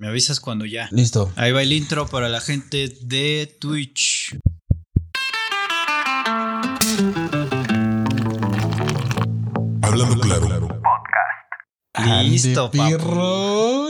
Me avisas cuando ya. Listo. Ahí va el intro para la gente de Twitch. Hablando claro. Listo, Ande, papu. perro.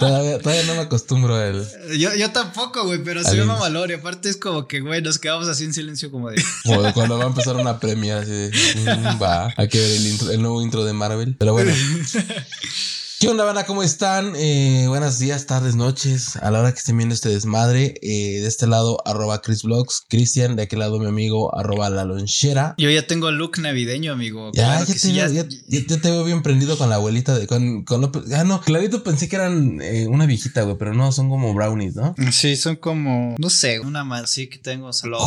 todavía, todavía no me acostumbro a él. Yo, yo tampoco, güey, pero se in- mamalón. Y aparte es como que, güey, nos quedamos así en silencio como de... Como de cuando va a empezar una premia así de, mm, va. Hay que ver el, intro- el nuevo intro de Marvel. Pero bueno. ¿Qué onda, banda? ¿Cómo están? Eh, buenos días, tardes, noches. A la hora que estén viendo este desmadre. eh, de este lado, arroba Chris Vlogs. Cristian, de aquel lado, mi amigo, arroba La Lonchera. Yo ya tengo look navideño, amigo. Ya, Claro ya, te sí, veo, ya- ya, ya- ya te veo bien prendido con la abuelita de con, con López. Ah, no, clarito pensé que eran eh, una viejita, güey, pero no, son como brownies, ¿no? Sí, son como, no sé, una más, sí que tengo saludos.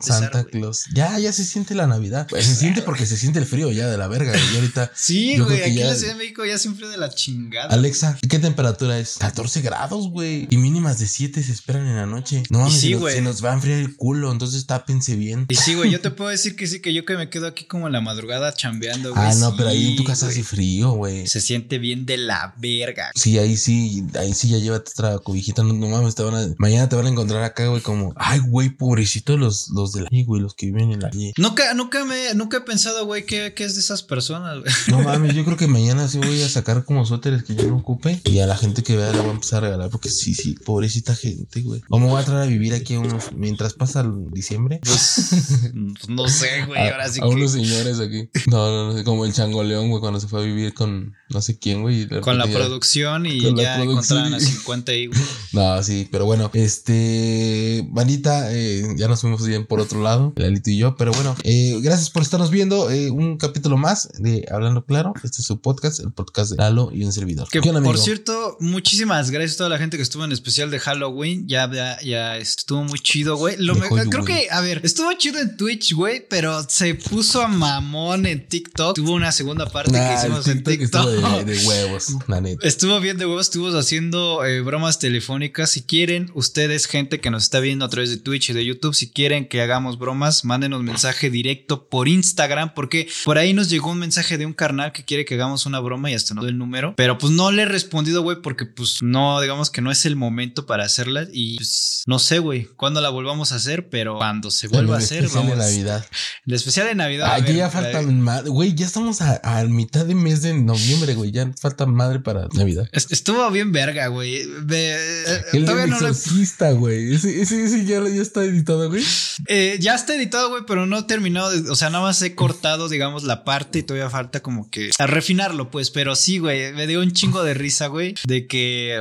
Santa Claus. Claus. Ya, ya se siente la Navidad. Pues se siente porque se siente el frío ya de la verga. Y ahorita, Sí, güey, aquí en la Ciudad de México ya siempre de la chingada. Alexa, ¿qué temperatura es? 14 grados, güey. Y mínimas de 7 se esperan en la noche. No mames, sí, se, se nos va a enfriar el culo, entonces tápense bien. Y sí, güey, yo te puedo decir que sí, que yo que me quedo aquí como en la madrugada chambeando, güey. Ah, no, sí, pero ahí en tu casa hace frío, güey. Se siente bien de la verga. Sí, ahí sí, ahí sí ya llévate otra cobijita. No, no mames, te van a, mañana te van a encontrar acá, güey, como, ay, güey, pobrecitos los, los de la güey, los que viven en la calle. Nunca, nunca me, nunca he pensado, güey, que, que es de esas personas, güey. No mames, yo creo que mañana sí voy a sacar como suéteres que yo no ocupe y a la gente que vea le voy a empezar a regalar porque sí, sí, pobrecita gente, güey. O me voy a traer a vivir aquí a unos, mientras pasa el diciembre. Pues, no sé, güey, a, ahora sí a unos que. señores aquí. No, no, no, como el changoleón, güey, cuando se fue a vivir con no sé quién, güey. y Con la ya- producción y con la ya encontraron a y- 50 ahí, güey. No, sí, pero bueno, este, Vanita, eh, ya nos fuimos bien por otro lado, Lalito y yo, pero bueno, eh, gracias por estarnos viendo eh, un capítulo más de Hablando Claro. Este es su podcast, el podcast de Lalo y un servidor. Que ¿Qué onda, por cierto, muchísimas gracias a toda la gente que estuvo en especial de Halloween. Ya, ya, ya estuvo muy chido, güey. Lo me- creo que, a ver, estuvo chido en Twitch, güey, pero se puso a mamón en TikTok. Tuvo una segunda parte Nah, que hicimos en TikTok estuvo de, de huevos, la neta. Estuvo bien de huevos, estuvimos haciendo eh, bromas telefónicas. Si quieren, ustedes, gente que nos está viendo a través de Twitch y de YouTube, si quieren que hagamos bromas, mándenos mensaje directo por Instagram, porque por ahí nos llegó un mensaje de un carnal que quiere que hagamos una broma y hasta nos dio el número. Pero pues no le he respondido, güey, porque pues no, digamos que no es el momento para hacerla. Y pues no sé, güey, cuándo la volvamos a hacer, pero cuando se vuelva a hacer, vamos. Navidad. El especial de Navidad. Ay, ver, ya falta madre. Güey, ya estamos a, a mitad de mes de noviembre, güey. Ya falta madre para Navidad. Est- Estuvo bien verga, güey. El todavía no lo güey. Ese, ese, ese ya, ya está editado, güey. Eh, ya está editado, güey, pero no he terminado. o sea, nada más he cortado, digamos, la parte y todavía falta como que a refinarlo, pues. Pero sí, güey, me dio un chingo de risa, güey, de que.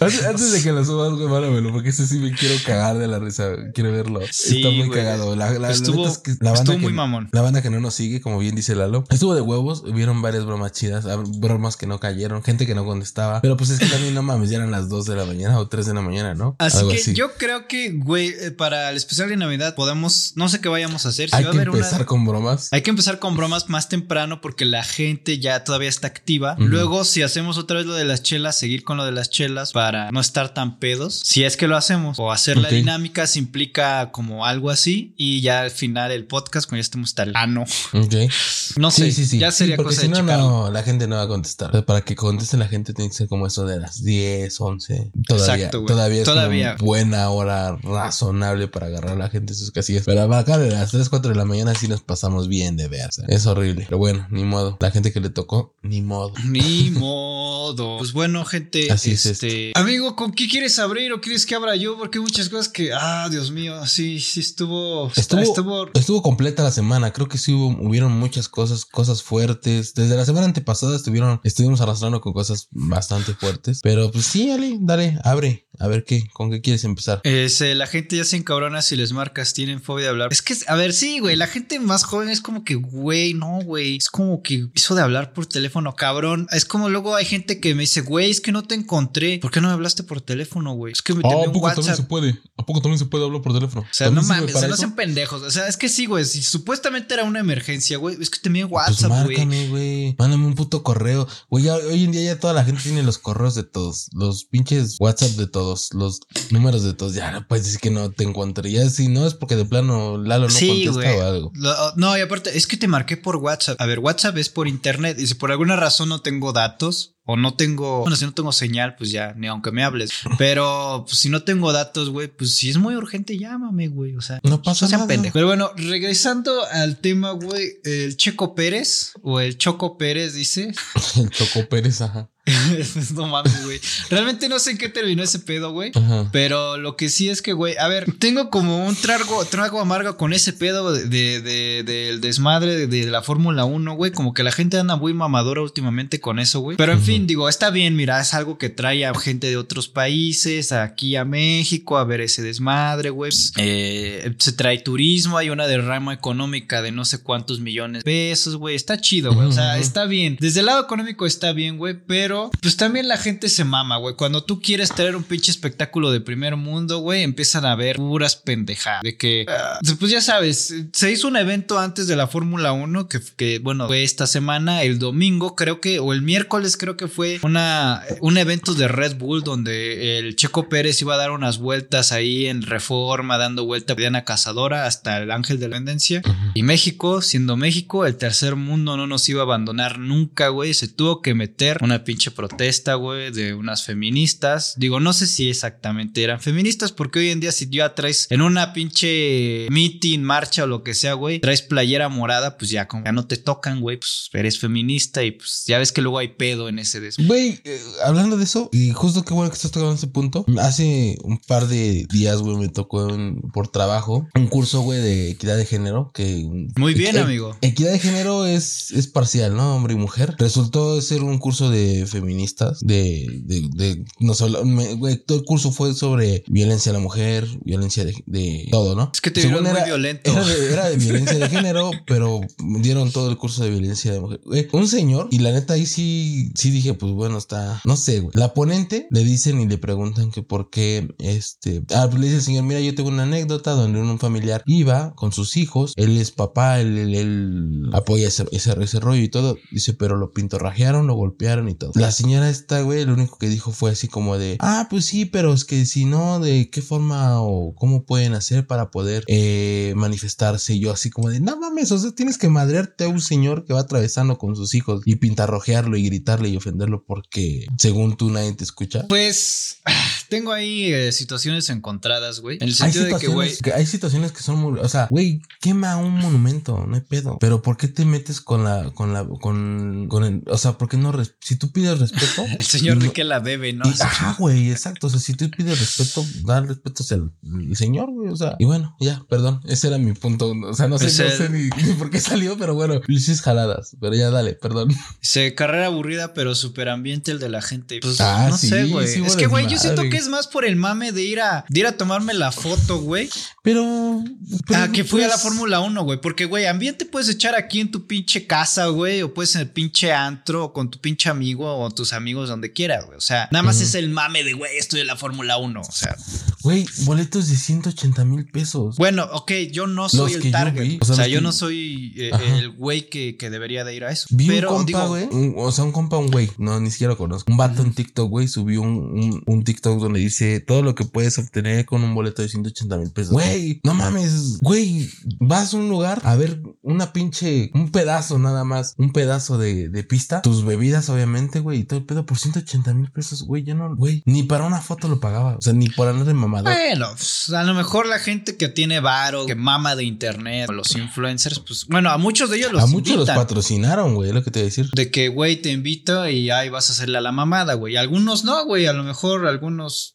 Antes, antes de que lo subas, güey, mándamelo, porque ese sí me quiero cagar de la risa. Quiero verlo. Sí, Está muy güey. cagado. La, la- la Estuvo- neta es que la banda estuvo que- muy mamón. La banda que no nos sigue, como bien dice Lalo, estuvo de huevos. Vieron varias bromas chidas, ah, bromas que no cayeron, gente que no contestaba. Pero pues es que también no mames, ya eran las 2 de la mañana o 3 de la mañana, ¿no? Así Algo que yo creo que, güey, eh, para el especial de Navidad podemos. No sé qué vayamos a hacer. Si Hay va a que haber una- empezar con bromas. Hay que empezar con bromas más temprano porque la gente ya todavía está activa. Luego, si hacemos otra vez lo de las chelas, seguir con lo de las chelas para no estar tan pedos. Si es que lo hacemos. O hacer la dinámica se implica como algo así. Y ya al final el podcast cuando ya estemos talano. Ok. No sé. Sí, sí, sí. Ya sería porque cosa si de no, no, la gente no va a contestar. O sea, para que conteste la gente tiene que ser como eso de las 10, 11. Todavía, Exacto, güey. todavía es Todavía. una buena hora razonable para agarrar a la gente en sus casillas. Pero acá de las 3, 4 de la mañana sí nos pasamos bien de ver. o sea, es horrible. Pero bueno, ni modo. La gente que le tocó, ni modo. Ni modo. Pues bueno, gente. Así es este. Amigo, ¿con qué quieres abrir o quieres que abra yo? Porque hay muchas cosas que. Ah, Dios mío. Sí, sí estuvo. Estuvo, estuvo estuvo completa la semana. Creo que sí hubo, hubieron muchas cosas, cosas fuertes. Desde la semana antepasada estuvieron, estuvimos arrastrando con cosas bastante fuertes. Pero pues sí, Ali, dale, abre. A ver qué, con qué quieres empezar. Es, eh, la gente ya se encabrona si les marcas, tienen fobia de hablar. Es que, a ver, sí, güey, la gente más joven es como que, güey, no, güey, es como que eso de hablar por teléfono, cabrón. Es como luego hay gente que me dice, güey, es que no te encontré. ¿Por qué no me hablaste por teléfono, güey? Es que me tenía ¿a un poco también se puede? ¿A poco también se puede hablar por teléfono? O sea, no ¿También sirve mames, se eso? hacen pendejos. O sea, es que sí, güey. Si supuestamente era una emergencia, güey, es que tenía Pues WhatsApp, güey. márcame, güey. Mándame un puto correo. Güey, hoy en día ya toda la gente tiene los correos de todos. Los pinches WhatsApp de todos. Los números de todos. Ya no puedes decir que no te encontré. Ya si no es porque de plano Lalo no Sí, contesta o algo. Lo- no, y aparte, es que te marqué por WhatsApp. A ver, WhatsApp es por internet. Y si por alguna razón no tengo datos, o no tengo, bueno, si no tengo señal, pues ya, ni aunque me hables. Pero pues, si no tengo datos, güey, pues si es muy urgente, llámame, güey. O sea, No pasa sean nada. Pero bueno, regresando al tema, güey, el Checo Pérez o el Choco Pérez dice. El Choco Pérez, ajá. no mames, güey. Realmente no sé en qué terminó ese pedo, güey. Ajá. Pero lo que sí es que, güey, a ver, tengo como un trago, trago amargo con ese pedo de, de- de- del desmadre de, de la Fórmula 1, güey. Como que la gente anda muy mamadora últimamente con eso, güey. Pero en fin, digo, está bien, mira, es algo que trae a gente de otros países, aquí a México, a ver ese desmadre, güey. Eh, se trae turismo, hay una derrama económica de no sé cuántos millones de pesos, güey. Está chido, güey. O sea, está bien. Desde el lado económico está bien, güey. Pero pues también la gente se mama, güey. Cuando tú quieres traer un pinche espectáculo de primer mundo, güey, empiezan a ver puras pendejadas. De que, ah, pues ya sabes, se hizo un evento antes de la Fórmula 1 que, que, bueno, fue esta semana, el domingo, creo que, o el miércoles, creo que fue una, un evento de Red Bull donde el Checo Pérez iba a dar unas vueltas ahí en reforma, dando vuelta a Diana Cazadora hasta el Ángel de la Independencia. Y México, siendo México, el tercer mundo no nos iba a abandonar nunca, güey. Se tuvo que meter una pinche protesta, güey, de unas feministas. Digo, no sé si exactamente eran feministas, porque hoy en día si ya traes en una pinche meeting, marcha o lo que sea, güey, traes playera morada, pues ya, como ya no te tocan, güey, pues eres feminista y pues ya ves que luego hay pedo en ese des... Güey, eh, hablando de eso, y justo qué bueno que estás tocando ese punto. Hace un par de días, güey, me tocó en- por trabajo un curso, güey, de equidad de género. Que Muy bien, amigo. Equidad de género es, es parcial, ¿no? Hombre y mujer. Resultó ser un curso de feministas, de, de, de no solo, me- todo el curso fue sobre violencia a la mujer, violencia de, de todo, ¿no? Es que te vieron muy era- violento. Era de, era de violencia de género, pero dieron todo el curso de violencia de mujer. Un señor, y la neta ahí sí, sí dije, pues bueno, está, no sé, güey. La ponente le dicen y le preguntan que por qué, este, ah, pues le dice el señor, mira, yo tengo una anécdota donde un familiar iba con sus hijos, él es papá, él, él- él apoya ese, ese, ese rollo y todo. Dice, pero lo pintorrajearon, lo golpearon y todo. La señora esta, güey, lo único que dijo fue así como de, ah, pues sí, pero es que si no, ¿de qué forma o cómo pueden hacer para poder eh, manifestarse? Yo así como de, no mames, o sea, tienes que madrearte a un señor que va atravesando con sus hijos y pintarrojearlo y gritarle y ofenderlo porque según tú nadie te escucha. Pues ah, tengo ahí eh, situaciones encontradas, güey. En el sentido de que, güey, hay situaciones que son muy, o sea, güey, quema un monumento, no hay pedo. Pero ¿por qué te metes con la, con la, con, con el, o sea, ¿por qué no, si tú pides respeto? el señor no- de que la bebe, ¿no? y- ajá, güey, exacto. O sea, si tú pides respeto, dar respeto hacia el, el señor, güey. O sea, y bueno, ya, perdón. Ese era mi punto. O sea, no sé, no sé ni, ni por qué salió, pero bueno, dices jaladas. Pero ya dale, perdón. Se carrera aburrida, pero super ambiente el de la gente. Pues Ah, no sí, sé, güey. sí, es que, güey, yo siento que es más por el mame de ir a, de ir a tomarme la foto, güey. Pero. pero, Ah, que fui a la pues, Fórmula 1, güey. Porque, güey, ambiente puedes echar aquí en tu pinche casa, güey. O puedes en el pinche antro, o con tu pinche amigo, o tus amigos, donde quieras, güey. O sea, nada más es el mame de, güey, estoy en la Fórmula 1. O sea, Güey, boletos de 180 mil pesos. bueno, ok, yo no soy Los el yo target. o sea, yo que- no soy eh, Ajá. el güey que, que debería de ir a eso. Vi pero un compa, digo, güey. un- O sea, un compa, un güey. No, ni siquiera lo conozco. Un vato en TikTok, güey. Subió un, un, un TikTok donde dice todo lo que puedes obtener con un boleto de 180 mil pesos. Güey, no mames. Güey, vas a un lugar a ver una pinche. Un pedazo nada más. Un pedazo de, de pista. Tus bebidas, obviamente, güey. Y todo el pedo por 180 mil pesos, güey. Yo no, güey. Ni para una foto lo pagaba. O sea, ni por andar de mamador. Bueno, pues, a lo mejor la gente que tiene varo, que mama de internet, o los influencers, pues bueno, a muchos de ellos los a muchos los patrocinaron, güey. Es lo que te voy a decir. De que, güey, te invito y ahí vas a hacerle a la mamada, güey. Algunos no, güey. A lo mejor a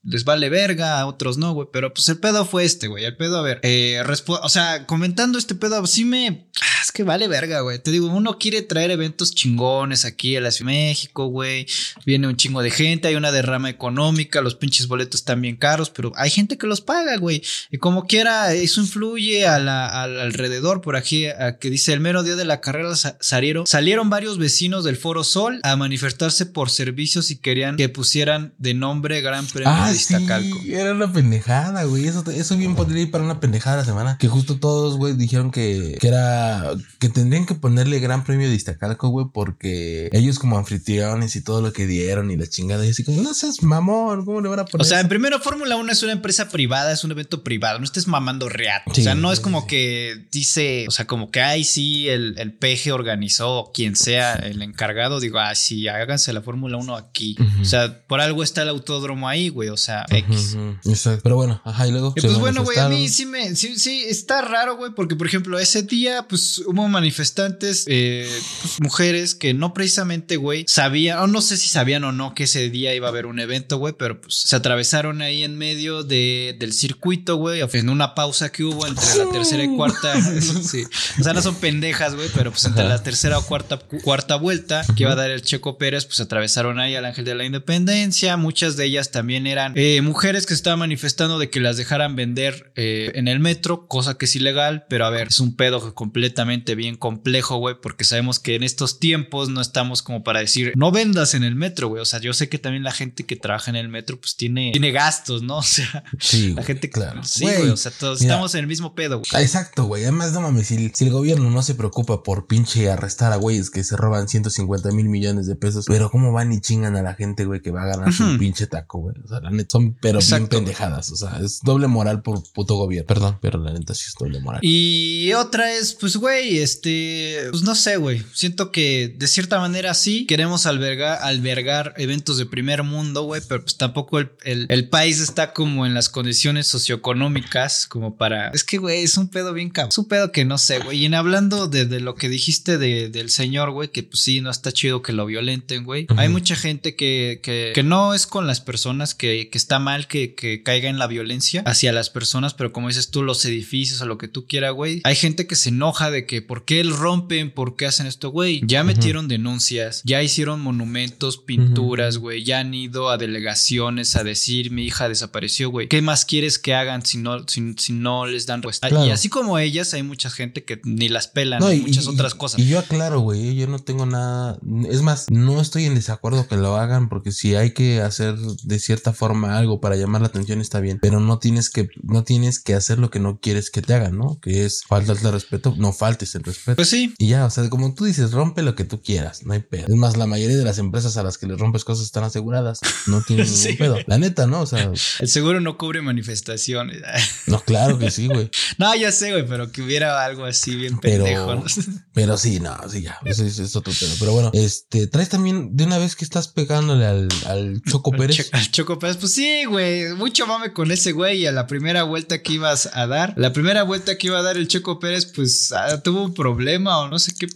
les vale verga, a otros no, güey. Pero pues el pedo fue este, güey. El pedo, a ver, eh, o sea, comentando este pedo, sí me. Ah, Es que vale verga, güey. Te digo, uno quiere traer eventos chingones aquí a la Ciudad de México, güey. Viene un chingo de gente, hay una derrama económica, los pinches boletos están bien caros, pero hay gente que los paga, güey. Y como quiera, eso influye a la- al alrededor. Por aquí, a que dice el mero día de la carrera sa- salieron, salieron varios vecinos del Foro Sol a manifestarse por servicios y querían que pusieran de nombre Gran Premio Ah, de sí, Iztacalco. era una pendejada, güey. Eso, eso bien podría ir para una pendejada la semana. Que justo todos, güey, dijeron que, que era que tendrían que ponerle gran premio de Iztacalco, güey, porque ellos como anfitriones y todo lo que dieron y la chingada, y así como, no seas mamón, ¿cómo le van a poner? O sea, en primero, Fórmula 1 es una empresa privada, es un evento privado, no estés mamando real. Sí, o sea, no es sí, como sí. que dice, o sea, como que, ay, sí, el, el PG organizó, quien sea el encargado, digo, ah, sí, háganse la Fórmula 1 aquí. O sea, por algo está el autódromo ahí, güey, o sea, X. Exacto. Pero bueno, ajá, y luego. Y pues bueno, güey, a mí sí me, sí, sí, está raro, güey, porque por ejemplo, ese día, pues hubo manifestantes, eh, pues, mujeres que no precisamente, güey, sabían, o no sé si sabían o no que ese día iba a haber un evento, güey, pero pues se atravesaron ahí en medio de, del circuito, güey, en una pausa que hubo entre la tercera y cuarta, sí, o sea, no son pendejas, güey, pero pues entre Ajá. la tercera o cuarta, cu- cuarta vuelta que iba a dar el Checo Pérez, pues atravesaron ahí al Ángel de la Independencia, muchas de ellas también eran eh, mujeres que estaban manifestando de que las dejaran vender eh, en el metro, cosa que es ilegal, pero a ver, es un pedo completamente bien complejo, güey, porque sabemos que en estos tiempos no estamos como para decir, no vendas en el metro, güey, o sea, yo sé que también la gente que trabaja en el metro, pues tiene, tiene gastos, ¿no? O sea, Sí, la gente, claro. sí, güey, o sea, todos mira. estamos en el mismo pedo, güey. Exacto, güey. Además, no mames, si, si el gobierno no se preocupa por pinche arrestar a güeyes que se roban 150 mil millones de pesos, pero cómo van y chingan a la gente, güey, que va a ganar su pinche taco, güey. O sea, la neta, son pero bien Exacto, güey. pendejadas. O sea, es doble moral por puto gobierno. Perdón, pero la neta sí es doble moral. Y otra es, pues, güey, este, pues no sé, güey. Siento que de cierta manera sí queremos albergar, albergar eventos de primer mundo, güey, pero pues tampoco el, el- el país está como en las condiciones socioeconómicas como para. Es que, güey, es un pedo bien cabrón. Es un pedo que no sé, güey. Y en hablando de, de lo que dijiste de- del señor, güey, que pues sí, no está chido que lo violenten, güey. Hay mucha gente que, que, que no es con las personas, que, que está mal que, que caiga en la violencia hacia las personas, pero como dices tú, los edificios o lo que tú quieras, güey. Hay gente que se enoja de que por qué rompen, por qué hacen esto, güey. Ya metieron denuncias, ya hicieron monumentos, pinturas, güey. Ya han ido a delegaciones a decir mi hija desapareció, güey. ¿Qué más quieres que hagan si no, si, si no les dan respuesta? Claro. Y así como ellas, hay mucha gente que ni las pelan, No, y- muchas y- otras cosas. Y yo aclaro, güey, yo no tengo nada. Es más, no estoy en desacuerdo que lo hagan, porque si hay que hacer de cierta forma algo para llamar la atención, está bien. Pero no tienes que, no tienes que hacer lo que no quieres que te hagan, ¿no? Que es falta de respeto, no faltes el respeto. Pues sí, Y ya, o sea, como tú dices, rompe lo que tú quieras, no hay pedo. Es más, la mayoría de las empresas a las que les rompes cosas están aseguradas, no tienen ningún pedo. La neta, ¿no? O sea, el seguro no cubre manifestaciones. no, claro que sí, güey. no, ya sé, güey, pero que hubiera algo así bien Pero- pendejo. ¿no? Pero sí, no, sí, ya, eso es, es otro pedo. Pero bueno, este, traes también de una vez que estás pegándole al, al Choco Pérez. Cho- al Choco Pérez, pues sí, güey. Mucho mame con ese güey. Y a la primera vuelta que ibas a dar, la primera vuelta que iba a dar el Choco Pérez, pues ah, tuvo un problema o no sé qué,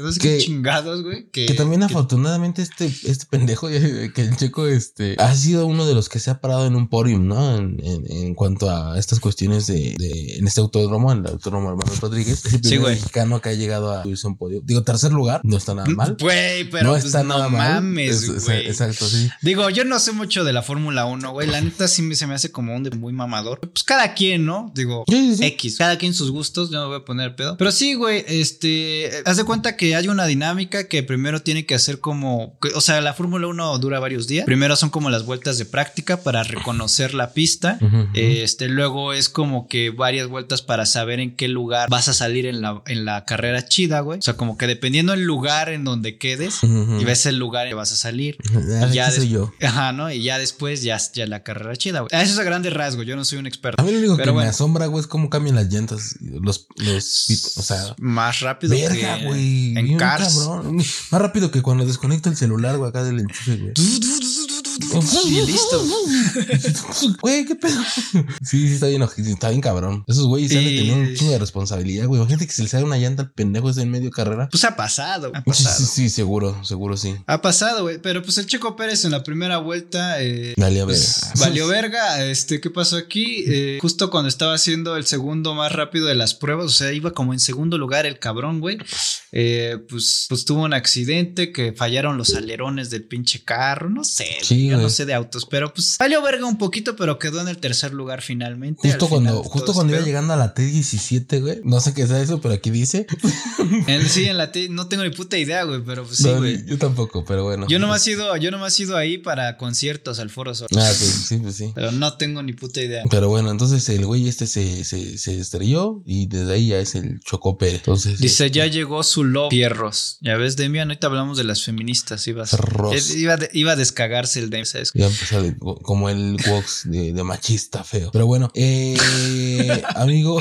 no sé qué chingados, güey. Que, Que también que- afortunadamente este, este pendejo, que el checo este, ha sido uno de los que se ha parado en un podium, ¿no? En, en, en cuanto a estas cuestiones de, de- en este autódromo, en el autódromo Hermano Rodríguez. Es el primer mexicano que ha llegado a subirse un podio. Digo, tercer lugar, no está nada mal. Güey, pero no pues, está no nada mal. mames, Es- es- güey. Exacto, sí. Digo, yo no sé mucho de la Fórmula 1, güey. La neta sí se me hace como un de muy mamador. Pues cada quien, ¿no? Digo, Sí, sí, sí. X. Cada quien sus gustos, yo no voy a poner pedo. Pero sí, güey, este. Haz de cuenta que hay una dinámica que primero tiene que hacer como. O sea, la Fórmula 1 dura varios días. Primero son como las vueltas de práctica para reconocer la pista. Este, luego es como que varias vueltas para saber en qué lugar vas a salir en la, en la carrera chida, güey. O sea, como que dependiendo del lugar en donde quedes y ves el lugar en que vas a salir. Ah, ya soy yo. Ajá, ¿no? Y ya después ya, ya la carrera chida, güey. Ah, Eso es a grandes rasgos. Yo no soy un experto. A mí lo único Pero que bueno. me asombra, güey, es cómo cambian las llantas. Los, los, o sea, más rápido verga, que güey. en Cars. cabrón. Más rápido que cuando desconecto el celular, güey, acá del enchufe, güey. Y listo. Güey, qué pedo. Sí, sí, está bien, está bien cabrón. Esos güeyes han de Sí. tener un chingo de responsabilidad, güey. Imagínate que se le sale una llanta al pendejo ese en medio carrera. Pues ha pasado, ha Sí, pasado. sí, sí, seguro, seguro sí. Ha pasado, güey. Pero pues el Checo Pérez en la primera vuelta. eh, Valió pues, verga. valió verga. Este, ¿qué pasó aquí? Eh, justo cuando estaba haciendo el segundo más rápido de las pruebas, o sea, iba como en segundo lugar el cabrón, güey. Eh, pues, pues tuvo un accidente que fallaron los alerones del pinche carro. No sé. Sí, Sí, yo no sé de autos, pero pues valió verga un poquito, pero quedó en el tercer lugar finalmente. Justo cuando, final justo cuando iba llegando a la T17, güey. No sé qué sea eso, pero aquí dice. En, sí, en la T, no tengo ni puta idea, güey, pero pues sí, No, güey. yo tampoco, pero bueno. Yo nomás he ido, yo nomás he ido ahí para conciertos al Foro Sol. Ah, pues sí, pues sí. Pero no tengo ni puta idea. Pero bueno, entonces el güey este se, se, se estrelló y desde ahí ya es el Chocope. Entonces. Dice, este, ya llegó su lobo. Fierros. Ya ves, Demian, ahorita hablamos de las feministas. Ibas, eh, iba, iba a descagarse el ¿sabes? Ya empezó de- como el Wox de, de machista feo. Pero bueno, eh, amigo.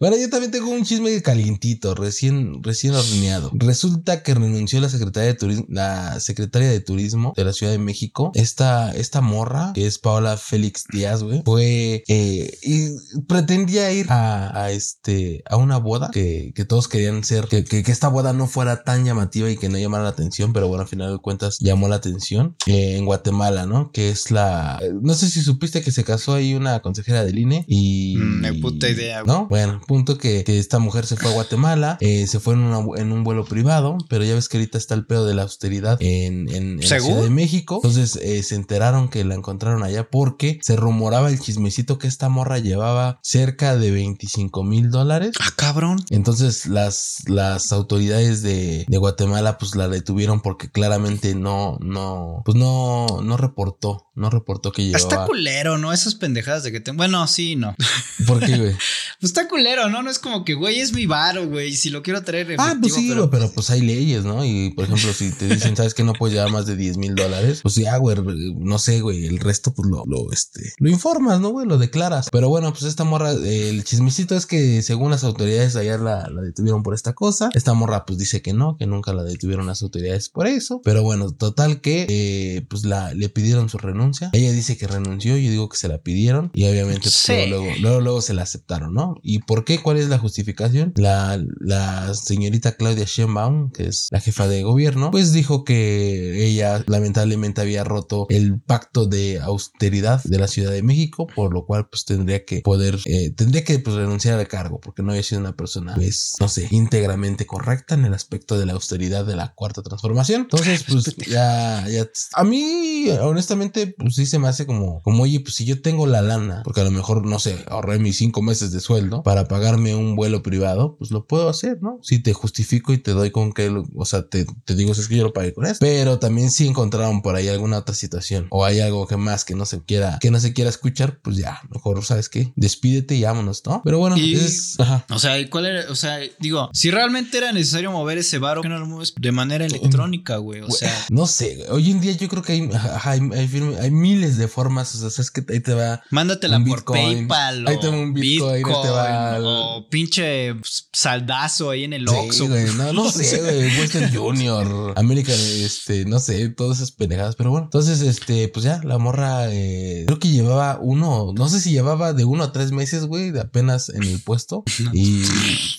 Bueno, yo también tengo un chisme calientito, recién, recién horneado. Resulta que renunció la secretaria de turismo, la secretaria de turismo de la Ciudad de México. Esta, esta morra, que es Paola Félix Díaz, güey, fue eh, y pretendía ir a, a este, a una boda que, que todos querían ser, que, que, que esta boda no fuera tan llamativa y que no llamara la atención, pero bueno, al final de cuentas llamó la atención eh, en Guatemala, ¿no? Que es la, no sé si supiste que se casó ahí una consejera del INE y... Mm, ni puta idea, ¿No? Bueno, punto que, que esta mujer se fue a Guatemala, eh, se fue en, una- en un vuelo privado, pero ya ves que ahorita está el pedo de la austeridad en, en. Ciudad de México. Entonces eh, se enteraron que la encontraron allá porque se rumoraba el chismecito que esta morra llevaba cerca de 25 mil dólares. Ah, cabrón. Entonces las, las autoridades de, de Guatemala pues la detuvieron porque claramente no, no, pues no, no reportó, no reportó que Está llevaba. culero, ¿no? Esas pendejadas de que te... Bueno, sí, no. ¿Por qué, güey? Pues está culero, ¿no? No es como que, güey, es mi varo, güey. Si lo quiero traer Ah, pues efectivo, sí, pero pues hay leyes, ¿no? Y por ejemplo, si te dicen, sabes que no puedes llevar más de 10 mil dólares, pues ya, güey, no sé, güey, el resto, pues lo, lo, este, lo informas, ¿no, güey? Lo declaras. Pero bueno, pues esta morra, eh, el chismecito es que según las autoridades ayer la, la detuvieron por esta cosa. Esta morra, pues dice que no, que nunca la detuvieron las autoridades por eso. Pero bueno, total que, eh, pues la, le pidieron su renuncia. Ella dice que renunció, yo digo que se la pidieron y obviamente, pues Sí. luego, luego, luego, luego se la aceptaron, ¿no? ¿Y por qué? ¿Cuál es la justificación? La, la señorita Claudia Sheinbaum, que es la jefa de gobierno, pues dijo que ella lamentablemente había roto el pacto de austeridad de la Ciudad de México, por lo cual pues tendría que poder, eh, tendría que pues, renunciar al cargo porque no había sido una persona, pues, no sé, íntegramente correcta en el aspecto de la austeridad de la cuarta transformación. Entonces, pues ya, ya, a mí, honestamente, pues sí se me hace como, como, oye, pues si yo tengo la lana, porque a lo mejor, no sé, ahorré mis cinco meses de sueldo para pagarme un vuelo privado, pues lo puedo hacer, ¿no? Si te justifico y te doy con que, lo- o sea, te, te digo, si es que yo lo pagué con eso. Pero también si encontraron por ahí alguna otra situación o hay algo que más que no se quiera, que no se quiera escuchar, pues ya, mejor, ¿sabes qué? Despídete y vámonos, ¿no? Pero bueno, Y- es, ajá. O sea, ¿y ¿cuál era? O sea, digo, si realmente era necesario mover ese varo, ¿por qué no lo mueves de manera electrónica, güey? O sea, No sé, güey. hoy en día yo creo que hay, ajá, hay, hay firme- hay miles de formas, o sea, sabes que ahí te va mándatela un por Bitcoin. PayPal Ahí o un Bitcoin, ahí te va el- o pinche saldazo ahí en el Sí, Oxxo. güey, no, no sé, güey, Western Junior, American, este, no sé, todas esas pendejadas, pero bueno, entonces, este, pues ya, la morra, eh, creo que llevaba uno, no sé si llevaba de uno a tres meses, güey, de apenas en el puesto, y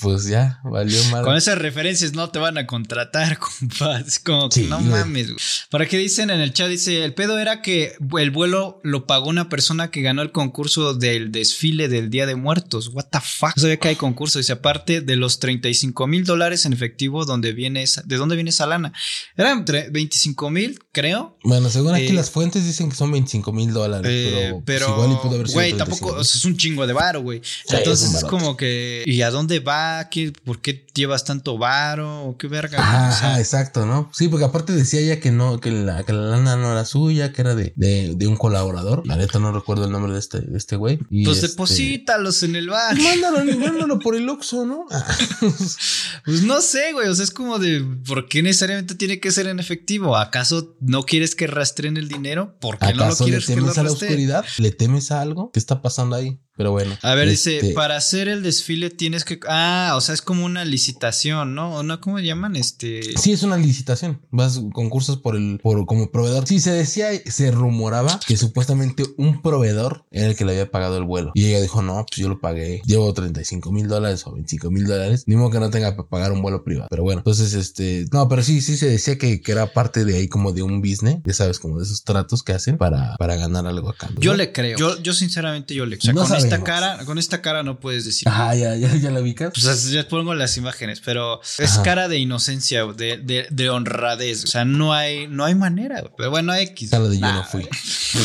pues ya, valió mal. Con esas referencias no te van a contratar, compa. Es como que Sí, no güey. mames, güey. ¿Para qué dicen en el chat? Dice, el pedo era que el vuelo lo pagó una persona que ganó el concurso del desfile del Día de Muertos. What the fuck? No sabía que hay concurso. Dice, aparte de los 35 mil dólares en efectivo, ¿dónde viene esa, ¿de dónde viene esa lana? Eran tre- 25 mil, creo. Bueno, según aquí Eh, las fuentes dicen que son 25 mil dólares, Eh, pero, pues, igual y pudo haber sido güey, 35. tampoco, o sea, es un chingo de varo, güey. es Entonces es, barote. como que, ¿y a dónde va? ¿Qué, ¿Por qué llevas tanto varo? ¿O qué verga? Ajá, O sea, exacto, ¿no? Sí, porque aparte decía ella que no, que la, que la lana no era suya, que era de, de, de un colaborador. La neta no recuerdo el nombre de este, de este güey. Y Pues este- deposítalos en el bar. Mándalo, mándalo por el Oxxo, ¿no? Pues no sé, güey. O sea, es como de ¿por qué necesariamente tiene que ser en efectivo? ¿Acaso no quieres que rastreen el dinero? ¿Por qué no lo ¿Acaso le quieres que lo temes a la oscuridad? ¿Le temes a algo? ¿Qué está pasando ahí? Pero bueno. A ver, este, dice, para hacer el desfile tienes que. Ah, o sea, es como una licitación, ¿no? ¿O no? ¿Cómo llaman? Este. Sí, es una licitación. Vas concursos por el, por como proveedor. Sí, se decía, se rumoraba que supuestamente un proveedor era el que le había pagado el vuelo. Y ella dijo, no, pues yo lo pagué. Llevo 35 mil dólares o 25 mil dólares. Ni modo que no tenga que pagar un vuelo privado. Pero bueno, entonces, este, no, pero sí, sí se decía que, que era parte de ahí como de un business. Ya sabes, como de esos tratos que hacen para, para ganar algo a cambio. Yo ¿no? le creo. Yo, yo sinceramente, yo le creo. O sea, no con sabemos, esta cara, con esta cara no puedes decir. Ajá, ya, ya, ya la ubicas. Pues ya pongo las imágenes, pero es Ajá. cara de inocencia, de, de, de honradez. O sea, no hay, no hay manera. Pero bueno, X. Cara de yo Nah, no fui. güey.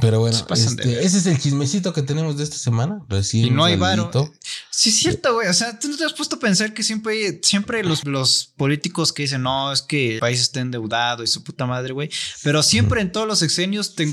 Pero bueno, este, ese es el chismecito que tenemos de esta semana. Recién Y no hay varo. Sí, es cierto, güey. O sea, tú no te has puesto a pensar que siempre, siempre los, los políticos que dicen, no, es que el país está endeudado y su puta madre, güey. Pero siempre en todos los sexenios te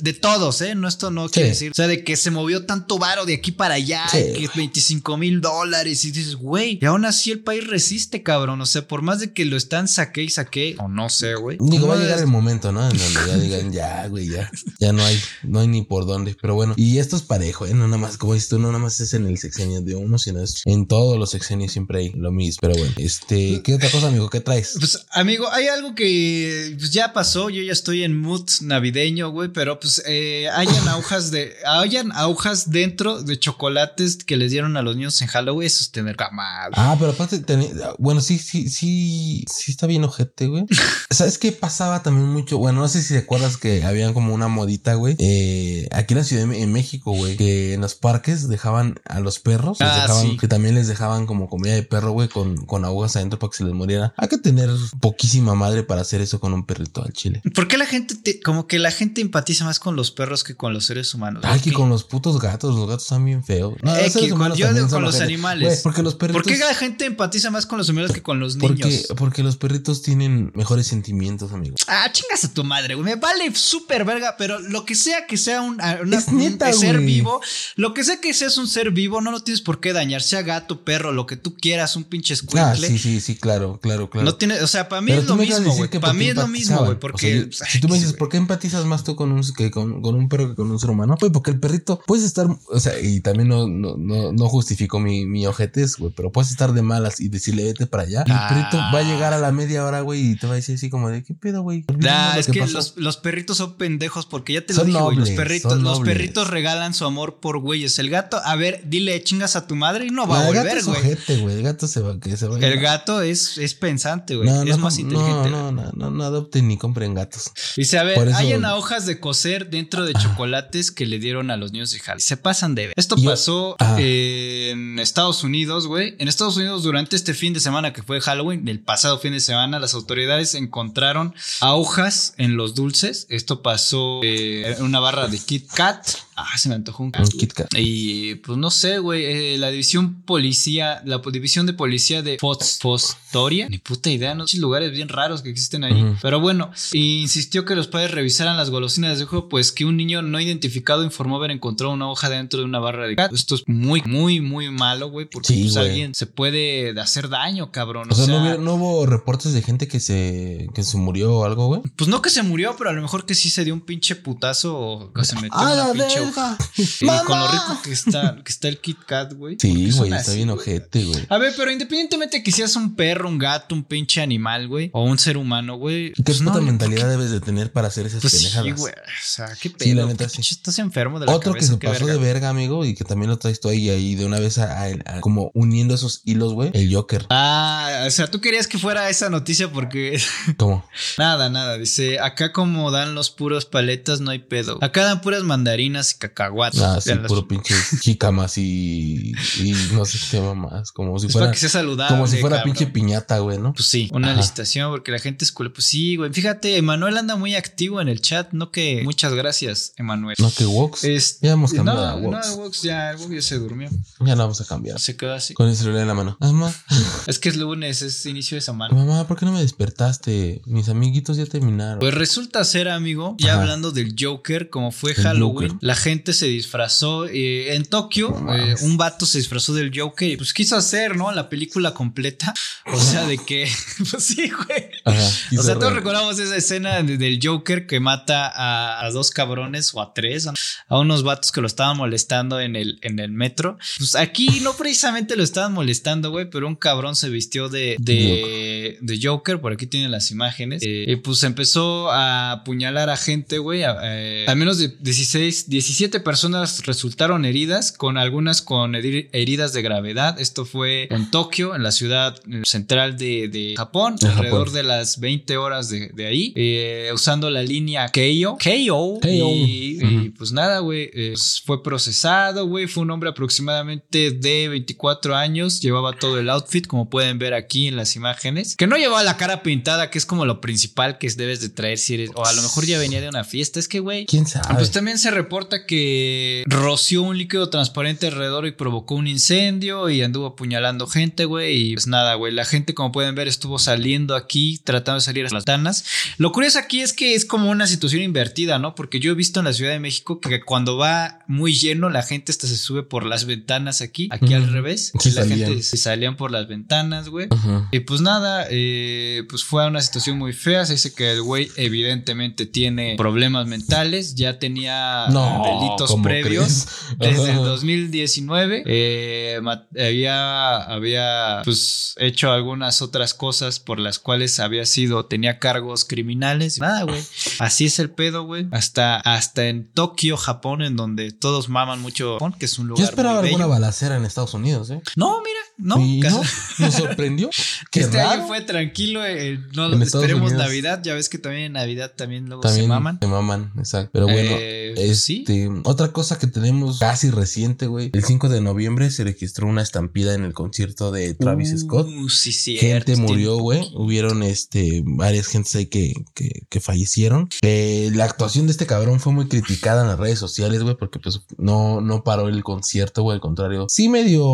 de todos, ¿eh? No, esto no quiere decir, o sea, de que se movió tanto varo de aquí para allá, Sí. que 25 mil dólares y dices, güey, y aún así el país resiste, cabrón. O sea, por más de que lo están saque y saque, o no sé, güey. Digo, va a ¿Cómo llegar el momento, ¿no? En donde ya digan, ya, güey, ya, ya no hay, no hay ni por dónde. Pero bueno, y esto es parejo, ¿eh? No nada más, como dices tú, no nada más es en el sexenio de uno, sino es en todos los sexenios siempre hay lo mismo. Pero bueno, este, ¿qué otra cosa, amigo? ¿Qué traes? Pues, amigo, hay algo que pues, ya pasó. Yo ya estoy en mood navideño, güey. Pero pues eh, hayan agujas de. Hayan agujas dentro de chocolates que les dieron a los niños en Halloween. Eso es tener camada. Ah, pero aparte, teni- bueno, sí, sí, sí, sí está bien ojete, güey. ¿Sabes qué pasaba también mucho? Bueno, no sé si te acuerdas que habían como una modita, güey. Eh, aquí en la Ciudad de en México, güey, que en los parques dejaban a los perros, les Ah, dejaban, sí. que también les dejaban como comida de perro, güey, con, con agujas adentro para que se les muriera. Hay que tener poquísima madre para hacer eso con un perrito al chile. ¿Por qué la gente, te- como que la gente empatiza más con los perros que con los seres humanos? Ay, que con los putos gatos, los gatos están bien feos. No, Eh, que con- yo son con los animales. Porque los perritos. ¿Por qué la gente empatiza más con los humanos que con los porque, niños? porque los perritos tienen mejores sentimientos, amigo. Ah, chingas a tu madre, güey. Me vale súper verga, pero lo que sea que sea un, a- una- Es neta, un ser vivo, lo que sea que seas un ser vivo, no lo tienes por qué dañar. Sea gato, perro, lo que tú quieras, un pinche Ah, escuincle. sí, sí, sí, claro, claro, claro. No tiene, o sea, para mí Pero es lo mismo, güey. Para mí es lo mismo, güey. Porque. O sea, yo- pues, si tú me dices. ¿por qué empatizas más tú con un, que con, con un perro que con un ser humano? Güey, porque el perrito puedes estar, o sea, y también no, no, no, no justifico mi, mi ojetez, güey, pero puedes estar de malas y decirle vete para allá. Y el perrito va a llegar a la media hora, güey, y te va a decir así como de, ¿qué pedo, güey? Nah, es que pasó". los, los perritos son pendejos porque ya te lo Son dije, güey. Los perritos, los perritos regalan su amor por güeyes. El gato, a ver, dile chingas a tu madre y no va Nah, a el gato volver, es güey. El gato se va, que se va. El gato es, es pensante, güey. No, es más inteligente. No, no, no, no, adopten ni compren gatos. Dice, a ver, hay en hojas de coser dentro de chocolates que le dieron a los niños de Halloween. Pasan de ver. Esto Yo- pasó Ajá. en Estados Unidos, güey. En Estados Unidos, durante este fin de semana que fue Halloween, el pasado fin de semana, las autoridades encontraron hojas en los dulces. Esto pasó eh, en una barra de Kit Kat. Ah, se me antojó un Un Kit Kat. y pues no sé, güey, eh, la división policía, la división de policía de Fox, Fostoria, ni puta idea, no sé, lugares bien raros que existen ahí. Pero bueno, insistió que los padres revisaran las golosinas de juego, pues que un niño no identificado informó haber encontrado una hoja dentro de una barra de cat. Esto es muy, muy, muy malo, güey, porque Sí, pues, alguien se puede hacer daño, cabrón. O sea, ¿no, hubo reportes de gente que se, que se murió o algo, güey. pues no que se murió, pero a lo mejor que sí se dio un pinche putazo o que se metió ¡Ah, una la pinche verga! Y con lo rico que está, que está el Kit Kat, güey. Sí, güey, está así, bien ojete, güey. A ver, pero independientemente que seas un perro, un gato, un pinche animal, güey, o un ser humano, güey. ¿Qué pues puta no, mentalidad debes de tener para hacer esas Pues sí, güey. O sea, qué pedo. Sí, la neta, ¿Qué sí. Estás enfermo de la Otro que cabeza. se qué pasó verga. de verga, amigo, y que también lo traes tú ahí, ahí de una vez a, a- a- como uniendo esos hilos, güey. El Joker. Ah, o sea, tú querías que fuera esa noticia porque ¿Cómo? nada, nada. Dice, acá como dan los puros paletas, no hay pedo. Acá dan puras mandarinas y cacahuates. Ah, sí, las- puro pinche chicamas y, y no sé qué más. Como si Es fuera, para que sea saludable. como si fuera cabrón. pinche piñata, güey, ¿no? Pues sí, una Ajá. licitación porque la gente es cool. Pues sí, güey. Fíjate, Emanuel anda muy activo en el chat. No que muchas gracias, Emanuel. No, que Wox. Es- Ya hemos cambiado no, a no, ya, el ya se durmió. Ya no vamos a cambiar. Se quedó así. Con el celular en la mano. Mamá, Es que es lunes, es inicio de semana. mamá, ¿por qué no me despertaste? Mis amiguitos ya terminaron. Pues resulta ser, amigo, ya Ajá. hablando del Joker, como fue El Halloween, Joker. la gente se disfrazó eh, en Tokio. Eh, un vato se disfrazó del Joker y pues quiso hacer, ¿no? La película completa. O sea, de que, pues sí, güey. Ajá. O sea, todos re- recordamos esa escena de- del Joker que mata a, a dos cabrones o a tres, a, unos vatos que lo estaban molestando en el, en el metro. Pues aquí no precisamente lo estaban molestando, güey, pero un cabrón se vistió de, de, Joker, por aquí tienen las imágenes, eh, y pues empezó a apuñalar a gente, güey. eh, al menos de 16, 17 personas resultaron heridas, con algunas con heri- heridas de gravedad. Esto fue en Tokio, en la ciudad eh, central de, de Japón, De alrededor Japón. de las 20 horas de, de ahí, eh, usando la línea Keio. Keio. Keio. Y, pues nada, güey. eh, pues, fue procesado, güey. Fue un hombre aproximadamente de 24 años. Llevaba todo el outfit, como pueden ver aquí en las imágenes. Que no llevaba la cara pintada, que es como lo principal que debes de traer si eres. O a lo mejor ya venía de una fiesta. Es que, güey. ¿Quién sabe? Pues también se reporta que roció un líquido transparente alrededor y provocó un incendio y anduvo apuñalando gente, güey. Y pues nada, güey. La gente, como pueden ver, estuvo saliendo aquí, tratando de salir a las ventanas. Lo curioso aquí es que es como una situación invertida, ¿no? Porque yo he visto en la Ciudad de México que cuando va muy lleno, la gente hasta se sube por las ventanas aquí, aquí al Ujú. revés. La salían. gente se salían por las ventanas, güey. Y pues nada, eh, pues fue una situación muy fea. Se dice que el güey evidentemente tiene problemas mentales, ya tenía No, delitos ¿cómo previos. crees? Desde el Ajá. 2019 eh, ma- había, había pues hecho algunas otras cosas por las cuales había sido, tenía cargos criminales. Nada, güey. Así es el pedo, güey. Hasta, hasta en Tokio, Japón, en donde todos maman mucho Japón, que es un lugar. Yo esperaba muy alguna balacera en Estados Unidos, ¿eh? No, mira, no. ¿Y casi- no? ¿Nos sorprendió? Qué este raro. año fue tranquilo, eh, no En Estados esperemos. Navidad, ya ves que también en Navidad también luego También se maman. Se maman, exacto. Pero bueno, Eh, este, sí. otra cosa que tenemos casi reciente, güey. El 5 de noviembre se registró una estampida en el concierto de Travis Scott. Uh, sí, sí. Gente murió, güey. Hubieron este varias gentes ahí que, que, que fallecieron. Eh, la actuación de este cabrón fue muy criticada en las redes sociales, güey, porque pues no, no paró el concierto, güey. Al contrario, sí medio,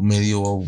medio,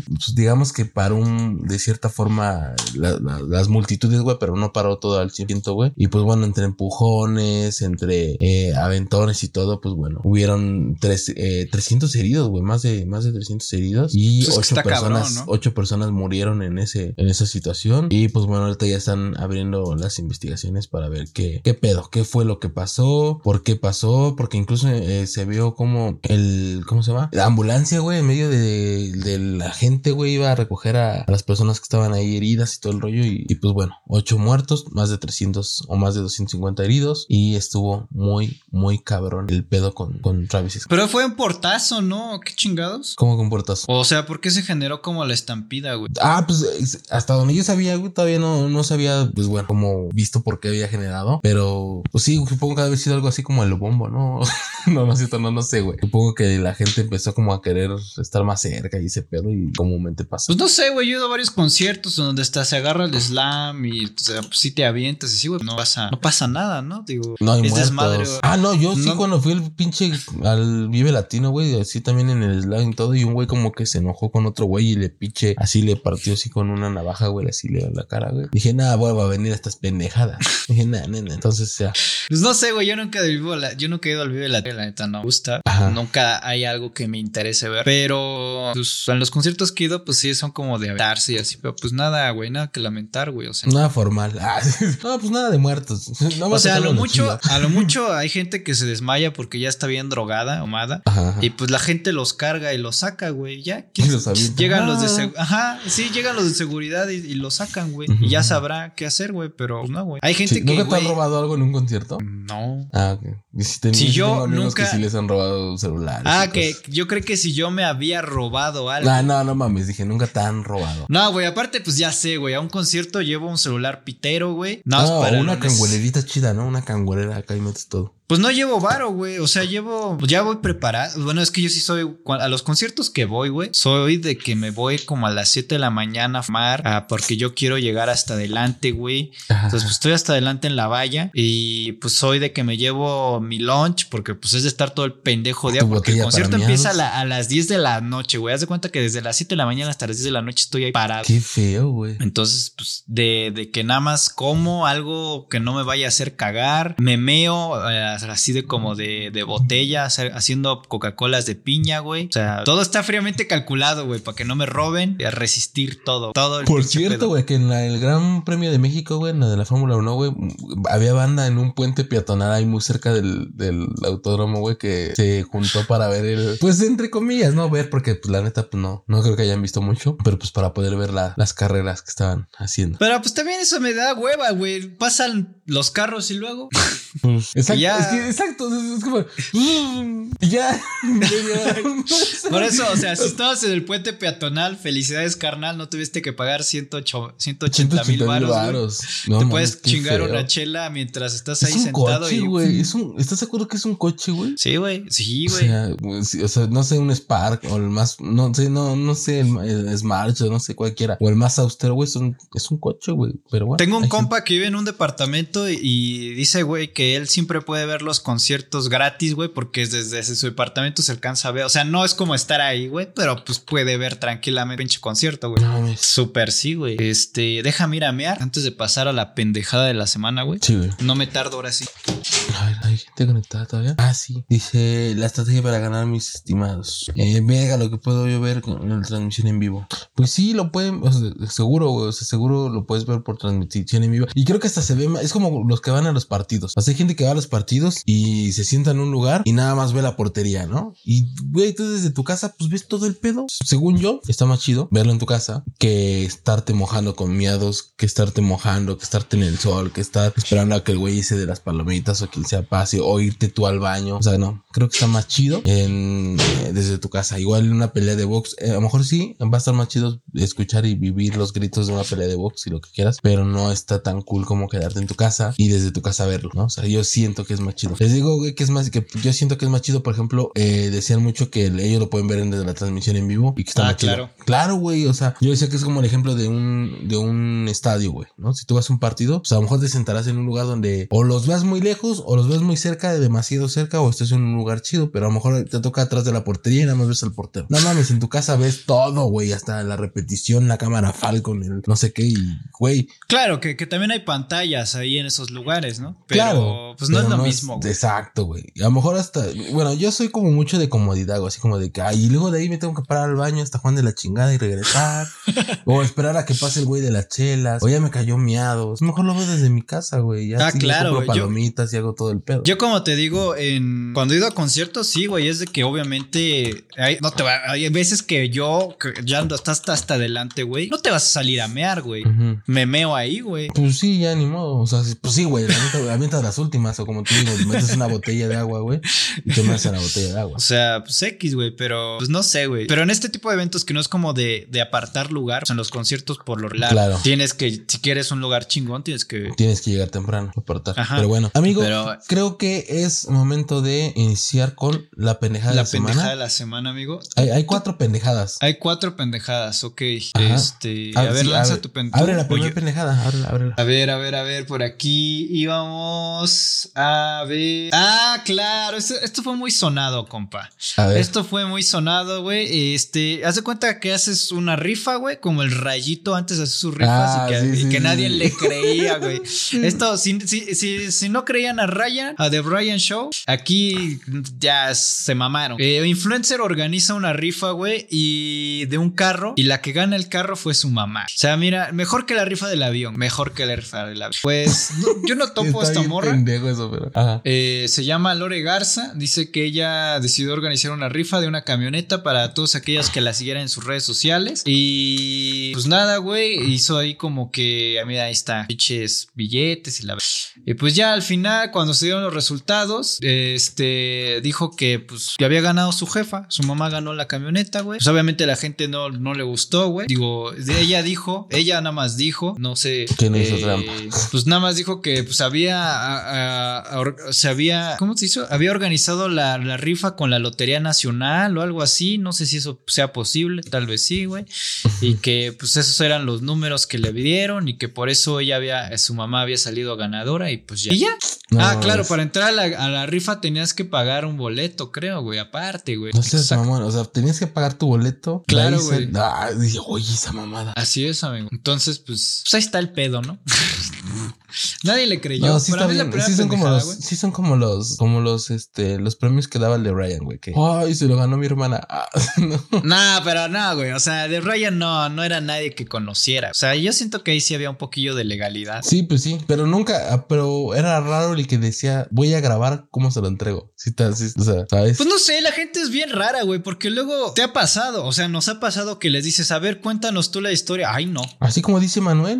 pues, digamos que paró un, de cierta forma la- la- las multitudes, güey, pero no paró todo al 100%, güey. Y pues bueno, entre empujones, entre eh, aventones y todo, pues bueno, hubieron tres, eh, 300 heridos, güey, más de, más de 300 heridos y Pues ocho cabrón, personas, ¿no? ocho personas murieron en ese, en esa situación. Y pues bueno, ahorita ya están abriendo las investigaciones para ver qué, qué pedo, qué fue lo que pasó, por qué pasó, porque incluso eh, se vio como el, ¿cómo se llama? La ambulancia, güey, en medio de, de la gente, güey, iba a recoger a, a las personas que estaban ahí heridas y todo el rollo. Y, y, pues bueno, ocho muertos, más de 300 o más de 250 heridos. Y estuvo muy, muy cabrón el pedo con, con Travis Scott. Pero fue un portazo, ¿no? ¿Qué chingados? ¿Cómo comportas? O sea, ¿por qué se generó como la estampida, güey? Ah, pues es- hasta donde yo sabía, güey, todavía no, no sabía, pues bueno, como visto por qué había generado. Pero, pues sí, supongo que haber sido algo así como el bombo, ¿no? no, no cierto, no, no sé, güey. Supongo que la gente empezó como a querer estar más cerca y ese pedo y comúnmente pasa. Pues no sé, güey, yo he ido a varios conciertos donde hasta se agarra el slam y o sea, pues, sí te avientas y así, güey, no pasa, no pasa nada, ¿no? Digo, No hay es muertos. desmadre. güey. Ah, no, yo sí cuando fui el pinche al Vive Latino, güey, así también en el slam y todo, y un güey como que se enojó con otro güey y le pinche, así le partió así con una navaja, güey, así le dio la cara, güey. Dije, nada, vuelvo a venir a estas pendejadas. Dije, nada, nada. Entonces, ya. Pues no sé, güey, yo nunca vivo la, yo nunca he ido al Vive Latino, la neta no me gusta. Ajá. Nunca hay algo que me interese ver. Pero pues, los conciertos que he ido, pues sí son como de aventarse y así, pero pues nada, güey, nada que lamentar, güey. O sea, Nada formal. Ah, no, pues nada de muertos. No o sea, a lo mucho, a lo mucho hay gente que se desmaya porque ya está bien drogada, omada. Ajá, ajá. Y pues la gente los carga y los saca, güey. Ya. Y los avienta. Llegan los de Ah. seg- Ajá, sí, llegan los de seguridad y, y los sacan, güey. Y ya sabrá qué hacer, güey. Pero pues, no, güey. Hay gente Sí, que. ¿Nunca te han robado algo en un concierto? No. Ah, ok. Y si te- Si sí yo tengo nunca- que sí les han robado celulares. Ah, que yo creo que si yo me había robado algo. No, no, no mames. Dije, nunca te han robado. No, güey, aparte, pues ya sé, güey. A un concierto llevo un celular pitero, güey. No, más para una canguelerita chida, ¿no? Una canguerera acá y metes todo. Pues no llevo varo, güey. O sea, llevo. Ya voy preparado. Bueno, es que yo sí soy. A los conciertos que voy, güey. Soy de que me voy como a las 7 de la mañana a fumar. ah, porque yo quiero llegar hasta adelante, güey. Entonces, pues estoy hasta adelante en la valla. Y pues soy de que me llevo mi lunch. Porque pues es de estar todo el pendejo día. Porque el concierto empieza a, miados. la- a las 10 de la noche, güey. Haz de cuenta que desde las 7 de la mañana hasta las 10 de la noche estoy ahí parado. Qué feo, güey. Entonces, pues, de, de que nada más como algo que no me vaya a hacer cagar, me meo eh, así de como de, de botella, haciendo Coca-Colas de piña, güey. O sea, todo está fríamente calculado, güey, para que no me roben y a resistir todo. Todo el Por cierto, güey, que en el Gran Premio de México, güey, en la de la Fórmula 1, güey, había banda en un puente peatonal ahí muy cerca del, del autódromo, güey, que se juntó para ver el, pues entre comillas, no ver, porque pues la neta, pues no, no creo que hayan visto mucho, pero pues para poder ver las carreras que estaban haciendo. Pero pues también eso me da hueva, güey. Pasan los carros y luego. Pues, exacto, es que, exacto, es como. ya. Por eso, o sea, si estabas en el puente peatonal, felicidades, carnal, no tuviste que pagar 108, 180 mil baros. Te puedes chingar una chela mientras estás ahí sentado y. Es un, ¿Estás de acuerdo que es un coche, güey? Sí, güey. Sí, güey. O, sea, no sé, un Spark o el más. No sé, no, no sé, el, Smart o no sé cualquiera. O el más austero, güey. Es un, es un coche, güey. Pero bueno. Tengo un compa que vive en un departamento y dice, güey, que él siempre puede ver los conciertos gratis, güey, porque desde su departamento se alcanza a ver. O sea, no es como estar ahí, güey, pero pues puede ver tranquilamente pinche concierto, güey. No, Súper sí, güey. Este, déjame ir a mear antes de pasar a la pendejada de la semana, güey. Sí, güey. No me tardo ahora sí. A ver, hay gente conectada todavía. Ah, sí. Dice la estrategia para ganar mis estimados. Eh, venga, lo que puedo yo ver con la transmisión en vivo. Pues sí, lo pueden, o sea, seguro, güey. O sea, seguro lo puedes ver por transmisión en vivo. Y creo que hasta se ve, es como los que van a los partidos. O sea, hay gente que va a los partidos y se sienta en un lugar y nada más ve la portería, ¿no? Y, güey, tú desde tu casa, pues ves todo el pedo. Según yo, está más chido verlo en tu casa que estarte mojando con miados, que estarte mojando, que estarte en el sol, que estar esperando a que el güey hice de las palomitas o quien sea pase o irte tú al baño. O sea, no, creo que está más chido en, eh, desde tu casa. Igual en una pelea de box, eh, a lo mejor sí, va a estar más chido escuchar y vivir los gritos de una pelea de box y lo que quieras, pero no está tan cool como quedarte en tu casa y desde tu casa verlo, ¿no? O sea, yo siento que es más chido. Les digo, güey, que es más, que yo siento que es más chido, por ejemplo, eh, decían mucho que ellos lo pueden ver desde la transmisión en vivo y que está ah, claro. Claro, güey, o sea, yo decía que es como el ejemplo de un, de un estadio, güey, ¿no? Si tú vas a un partido, pues a lo mejor te sentarás en un lugar donde o los veas muy lejos o los ves muy cerca, de demasiado cerca, o estés en un lugar chido, pero a lo mejor te toca atrás de la portería y nada más ves al portero. No mames, en tu casa ves todo, güey, hasta la repetición, la cámara Falcon, el no sé qué, y, güey. Claro, que, que también hay pantallas ahí en esos lugares, ¿no? Pero, claro. Pues no es lo mismo, güey. Exacto, güey. A lo mejor hasta, bueno, yo soy como mucho de comodidad, güey, así como de que, ay, y luego de ahí me tengo que parar al baño hasta Juan de la chingada y regresar. o esperar a que pase el güey de las chelas. O ya me cayó miados. Mejor lo veo desde mi casa, güey. Ya ah, claro, güey. palomitas y hago todo el pedo. Yo como te digo, en cuando he ido a conciertos, sí, güey, es de que obviamente hay, no te va, hay veces que yo que ya ando hasta, hasta adelante, güey. No te vas a salir a mear, güey. Me meo ahí, güey. Pues sí, ya ni modo. O sea, pues sí, güey. La neta, las últimas, o como tú digo, metes una botella de agua, güey, y te metes en la botella de agua. O sea, pues X, güey, pero pues no sé, güey. Pero en este tipo de eventos que no es como de, de apartar lugar, o sea, en los conciertos por lo largo, claro. tienes que, si quieres un lugar chingón, tienes que. Tienes que llegar temprano, apartar. Pero bueno, amigo, creo que es momento de iniciar con la pendejada de la, semana. La pendejada de la semana, amigo. Hay, hay, cuatro pendejadas. Hay cuatro pendejadas, ok. Este, a, ver, lanza tu pendejada. Abre la primera pendejada, ábrela, A ver, a ver, a ver, por aquí íbamos a ver. Ah, claro, esto, fue muy sonado, compa. A ver. Esto fue muy sonado, güey. Este, haz de cuenta que haces una rifa, güey, como el rayito antes de hacer sus rifas y ah, que, nadie le creía, güey. Esto, si, si, si, no creían a Ryan, a The Brian Show, aquí ya se mamaron. Eh, influencer organiza una rifa, güey, y de un carro, y la que gana el carro fue su mamá. O sea, mira, mejor que la rifa del avión, mejor que la rifa del avión. Pues yo no topo esta morra. Eso, pero... Eh, se llama Lore Garza, dice que ella decidió organizar una rifa de una camioneta para todos aquellos que la siguieran en sus redes sociales. Y pues nada, güey, hizo ahí como que, a mí ahí está, pinches billetes y la... Y pues ya al final, cuando se dieron los resultados, este dijo que pues que había ganado su jefa, su mamá ganó la camioneta, güey. Pues obviamente la gente no, no le gustó, güey. Digo, ella dijo, ella nada más dijo, no sé. No hizo trampa. Pues nada más dijo que pues había, se había, ¿cómo se hizo? Había organizado la, la, rifa con la Lotería Nacional o algo así. No sé si eso sea posible, tal vez sí, güey. y que pues esos eran los números que le dieron y que por eso ella había, su mamá había salido ganadora y pues ya. ¿Y ya? ah, claro, para entrar a la, a la rifa tenías que pagar un boleto, creo, güey, aparte, güey. No sé, mamón, o sea, tenías que pagar tu boleto. Claro, güey. Ah, dije, oye, esa mamada. Así es, amigo. Entonces, pues, pues ahí está el pedo, ¿no? Nadie le creyó. No, sí, está bien. sí son como los, sí son como los, como los, este, los premios que daba el de Ryan, güey. Que, ay, se lo ganó mi hermana. Ah, no. Nah, pero no, güey. O sea, de Ryan no, no era nadie que conociera. O sea, yo siento que ahí sí había un poquillo de legalidad. Sí, pues sí, pero nunca, ah, pero era raro el que decía, voy a grabar cómo se lo entrego. Sí, o sea, ¿sabes? Pues no sé, la gente es bien rara, güey, porque luego te ha pasado, o sea, nos ha pasado que les dices, a ver, cuéntanos tú la historia. Ay, no. Así como dice Manuel,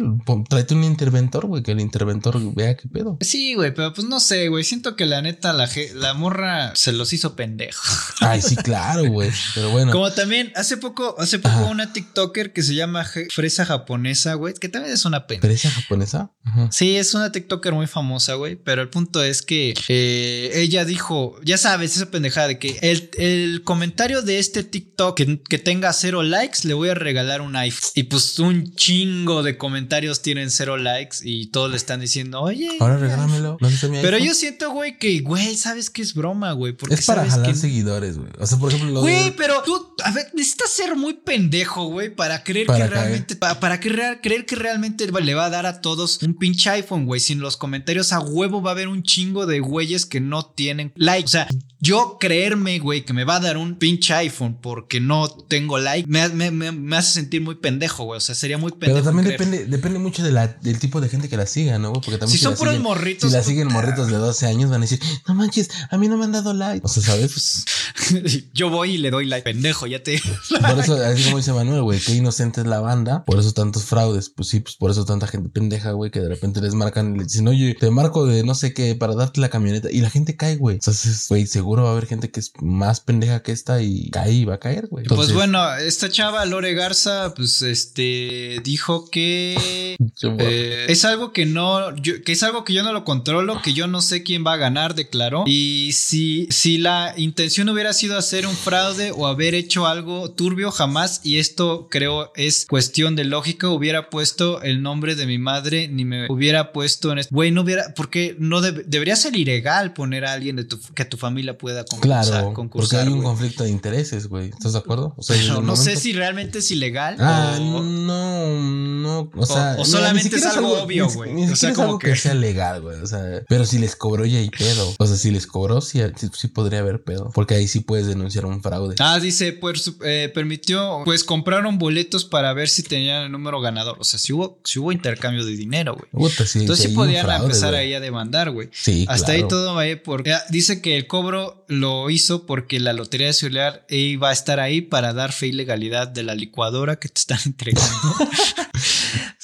tráete un interventor, güey, que el interventor vea qué pedo. Sí, güey, pero pues no sé, güey. Siento que la neta, la, la morra se los hizo pendejo. Ay, sí, claro, güey. Pero bueno. Como también hace poco, hace poco Ajá. una TikToker que se llama Fresa Japonesa, güey, que también es una pena. ¿Pereza japonesa? Ajá. Sí, es una TikToker muy famosa, güey. Pero el punto es que eh, ella dijo, ya sabes, esa pendejada de que el, el comentario de este TikTok que, que tenga cero likes, le voy a regalar un iPhone. Y pues un chingo de comentarios tienen cero likes y todos le están diciendo, oye. Ahora regálamelo. ¿Dónde está mi Pero yo siento, güey, que, güey, sabes que es broma, güey. Porque Es para sabes jalar que- seguidores, güey. O sea, por ejemplo, lo Güey, de- pero tú, a ver, necesitas ser muy pendejo, güey, para creer Para que caer. realmente, pa- para, que real- creer que realmente le va a dar a todos un pinche iPhone, güey. Sin los comentarios a huevo va a haber un chingo de güeyes que no tienen like. O sea, yo creerme, güey, que me va a dar un pinche iPhone porque no tengo like, me, me- me- me hace sentir muy pendejo, güey. O sea, sería muy pendejo. Pero también creer. depende, depende mucho de la, del tipo de gente que la siga, ¿no? Porque también Si son puros siguen- morritos, Si la siguen morritos de 12 años, van a decir, no manches, a mí no me han dado like. O sea, ¿sabes? yo voy y le doy like, pendejo, Por eso, así como dice Manuel, güey, qué inocente es la banda. Por eso tantos fraudes. Pues sí, pues por eso tanta gente pendeja, güey, que de repente les marcan y les dicen, oye, te marco de no sé qué para darte la camioneta. Y la gente cae, güey. Entonces, güey, seguro va a haber gente que es más pendeja que esta y cae y va a caer, güey. Pues bueno, esta chava Lore Garza, pues este dijo que eh, es algo que no, yo- que es algo que yo no lo controlo, que yo no sé quién va a ganar, declaró. Y si, si la intención hubiera sido hacer un fraude o haber hecho algo turbio, jamás, y esto creo es cuestión de lógica, hubiera puesto el nombre de mi madre, ni me hubiera puesto en esto. Güey, no hubiera, porque no deb- debería ser ilegal poner a alguien de tu, que tu familia pueda concursar. Claro, porque hay un conflicto de intereses, güey. ¿Estás de acuerdo? O sea, no sé si realmente es ilegal. Ah, o- no, no, o sea, o solamente es algo obvio, güey. Ni, O sea, es como algo que... que- sea legal, güey. O sea, pero si les cobró ya hay pedo. O sea, si les cobró, sí, sí, sí podría haber pedo. Porque ahí sí puedes denunciar un fraude. Ah, dice, pues eh, permitió, pues compraron boletos para ver si tenían el número ganador. O sea, si hubo, si hubo intercambio de dinero, güey. Sí, Entonces sí podían fraude, empezar ahí a demandar, güey. Sí, Hasta claro. ahí todo va porque ah, dice que el cobro lo hizo porque la Lotería de Celular iba a estar ahí para dar fe y legalidad de la licuadora que te están entregando.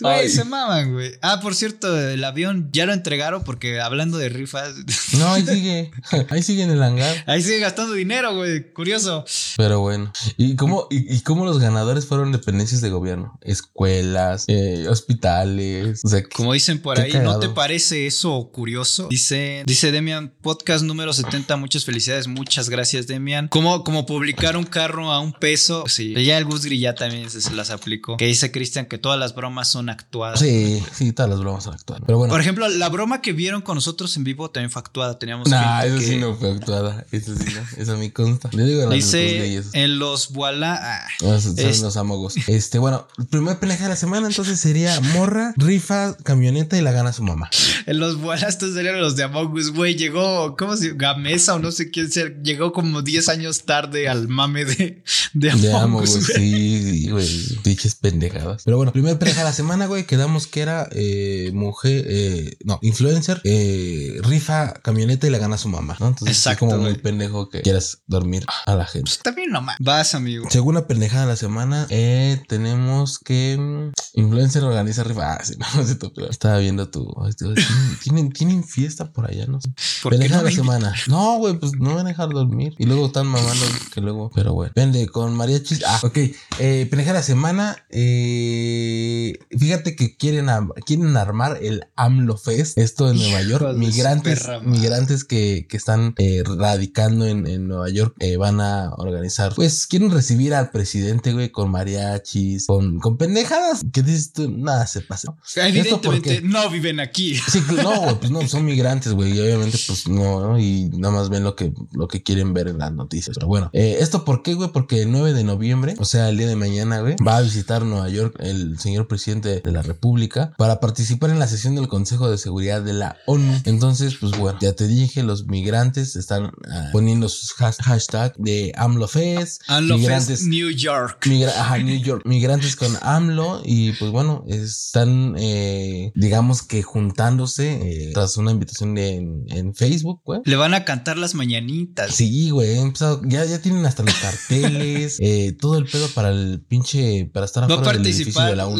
Güey, se maman, güey. Ah, por cierto, el avión ya lo entregaron porque hablando de rifas, No, ahí sigue. ahí sigue en el hangar. ahí sigue gastando dinero, güey. Curioso. Pero bueno. ¿Y cómo, y, y cómo los ganadores fueron dependencias de gobierno? Escuelas, eh, hospitales. O sea, Como dicen por ahí, cagado. ¿no te parece eso curioso? Dice, dice Demian, podcast número 70, muchas felicidades, muchas gracias Demian. Como, como publicar un carro a un peso, sí, ya el Gus Gris ya también se, se las aplicó. Que dice Cristian que todas las bromas son actuadas. sí, sí, todas las bromas son actuales. Pero bueno. Por ejemplo, la broma que vieron con nosotros en vivo también fue actuada. Teníamos Nah, eso sí no fue actuada. Eso sí no. Eso me consta. Le digo a las Dice en los voilà. ah, Son son Es- los amogos. Este, bueno, el primer peleja de la semana entonces sería morra, rifa, camioneta y la gana su mamá. En los voilà, estos serían los de Among Us, güey. Llegó, ¿cómo se Gamesa o no sé quién sea. Llegó como 10 años tarde al mame de, de Among De Us. Sí, güey. Diches pendejadas. Pero bueno, primer peleja de la semana, güey. Quedamos que era eh, mujer, eh, no, influencer, eh, rifa, camioneta y la gana su mamá, ¿no? Entonces Exacto, es como muy pendejo que quieras dormir a la gente. Está bien nomás. Vas, amigo. Segunda pendejada de la semana, eh, tenemos que mm, influencer organiza rifa. Ah, sí, no, pero estaba viendo tu. ¿Tienen, tienen, fiesta por allá, no sé. ¿Por qué Pendejada no de la semana. No, güey, pues no van a dejar dormir. Y luego están mamando que luego. Pero bueno. Vende con mariachis. Ah, ok. Eh, pendejada de la semana. Eh, fíjate que quieren, quieren armar el AMLO Fest. Esto en Nueva York. Migrantes, migrantes que, que están eh, radicando en, en Nueva York eh, van a organizar. Pues quieren recibir al presidente, güey, con mariachis, con, con pendejadas. Que dices tú, nada se pasa. ¿Esto por Evidentemente no viven aquí. Sí, no, güey, pues no, son migrantes, güey, y obviamente, pues no, ¿no? y nada más ven lo que, lo que quieren ver en las noticias. Pero bueno, eh, ¿esto por qué, güey? Porque el 9 de noviembre, o sea, el día de mañana, güey, va a visitar Nueva York el señor presidente de, de la República para participar en la sesión del Consejo de Seguridad de la ONU. Entonces, pues bueno, ya te dije, los migrantes están ah, poniendo sus has- hashtag de AMLOFest. AMLO Fest migrantes, New York. migra- ajá, New York, migrantes con AMLO y pues bueno, están eh, digamos que juntándose eh, tras una invitación en, en Facebook, güey. Le van a cantar las mañanitas. Sí, güey, ya, ya tienen hasta los carteles, eh, todo el pedo para el pinche, para estar afuera del edificio de la la, UNO.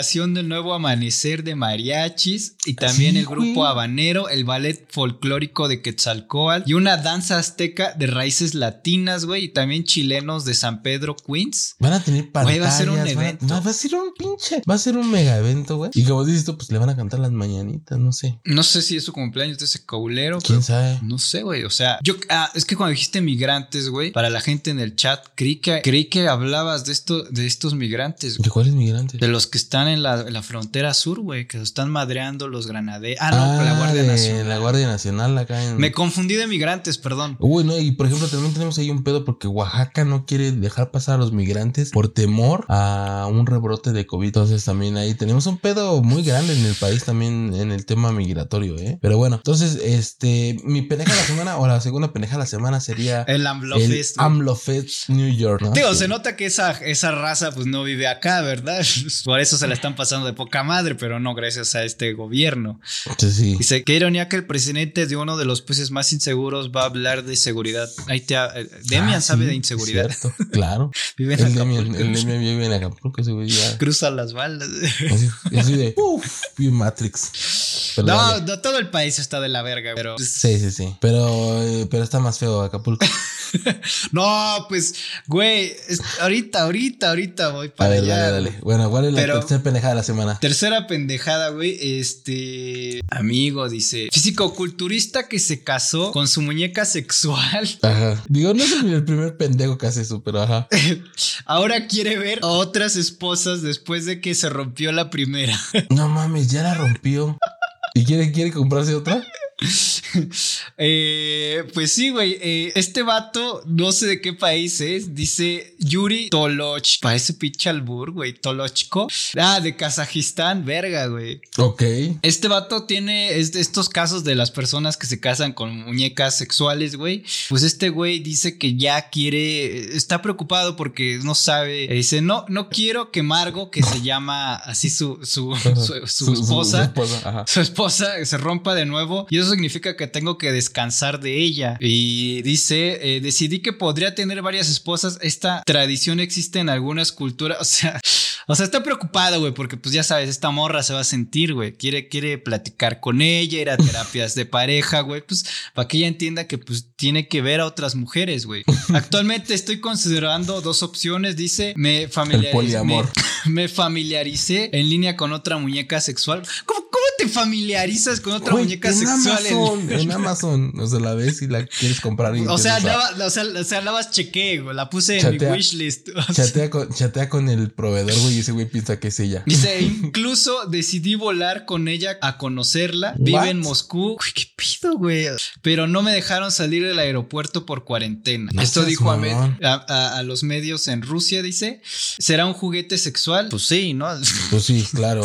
Congregación del Nuevo Amanecer de Mariachis y también Sí, el grupo güey. habanero, el ballet folclórico de Quetzalcóatl y una danza azteca de raíces latinas, güey, y también chilenos de San Pedro, Queens. Van a tener pantallas. Güey, va a ser un van evento. Va, va a ser un pinche. Va a ser un mega evento, güey. Y como dices tú, pues le van a cantar las mañanitas, no sé. No sé si es su cumpleaños de ese caulero, ¿Quién pero sabe? no sé, güey. O sea, yo, ah, es que cuando dijiste migrantes, güey, para la gente en el chat, creí que, creí que hablabas de esto, de estos migrantes, güey. ¿De cuáles migrantes? De los que están en la, en la frontera sur, güey, que los están madreando los granaderos. Ah, no, con la Guardia Nacional. La Guardia Nacional acá en. Me confundí de migrantes, perdón. Uy, no, y por ejemplo, también tenemos ahí un pedo porque Oaxaca no quiere dejar pasar a los migrantes por temor a un rebrote de COVID. Entonces, también ahí tenemos un pedo muy grande en el país también en el tema migratorio, ¿eh? Pero bueno, entonces, este, mi pendeja de la semana o la segunda pendeja de la semana sería El AMLO el Fest. AMLO Fest New York, ¿no? Digo, Sí. se nota que esa, esa raza pues no vive acá, ¿verdad? Por eso se la están pasando de poca madre, pero no gracias a este gobierno. Sí. Dice, qué ironía que el presidente de uno de los países más inseguros va a hablar de seguridad. Ahí te... eh, Demian Ah, sabe sí, de inseguridad. cierto, claro. Vive en El. Demian, el Demian vive en Acapulco, ese güey ya. Cruza las balas. Así, así de, uff, Matrix. Pero No, no, todo el país está de la verga, pero... Sí, sí, sí. Pero, eh, pero está más feo Acapulco. No, pues, güey, ahorita, ahorita, ahorita voy A para allá. dale, dale. Bueno, ¿cuál es la tercera pendejada de la semana? Tercera pendejada, güey. Este amigo dice: físico-culturista que se casó con su muñeca sexual. Ajá. Digo, no es el el primer pendejo que hace eso, pero ajá. Ahora quiere ver a otras esposas después de que se rompió la primera. No mames, ya la rompió. ¿Y quiere, quiere comprarse otra? Eh, pues sí, güey. eh, este vato, no sé de qué país es. Dice Yuri Toloch. Parece pinche albur, güey. Tolochko. Ah, de Kazajistán, verga, güey. Ok. Este vato tiene es de estos casos de las personas que se casan con muñecas sexuales, güey. Pues este güey dice que ya quiere, está preocupado porque no sabe. eh, Dice, no, no quiero que Margo, que se llama así su, su, su, su esposa, esposa, ajá. su esposa se rompa de nuevo y eso significa que tengo que descansar de ella. Y dice, eh, decidí que podría tener varias esposas. Esta tradición existe en algunas culturas. O sea, o sea, está preocupado, güey, porque pues ya sabes, esta morra se va a sentir, güey. Quiere, quiere platicar con ella, ir a terapias de pareja, güey. Pues para que ella entienda que pues tiene que ver a otras mujeres, güey. Actualmente estoy considerando dos opciones. Dice, me familiaricé. Me, me familiaricé en línea con otra muñeca sexual. ¿Cómo, cómo te familiarizas con otra Güey, muñeca en sexual? en- Amazon, en Amazon. O sea, la ves y la quieres comprar. Y O sea, o sea, o sea, nada más chequé, güey, la puse en mi wishlist. O sea, Chatea con, chatea con el proveedor, güey, y ese güey piensa que es ella. Dice, incluso decidí volar con ella a conocerla. Vive What? en Moscú. Uy, qué pido, güey. Pero no me dejaron salir del aeropuerto por cuarentena. No Esto dijo a, me- mamón. a- a- a los medios en Rusia, dice. ¿Será un juguete sexual? Pues sí, ¿no? Pues sí, claro.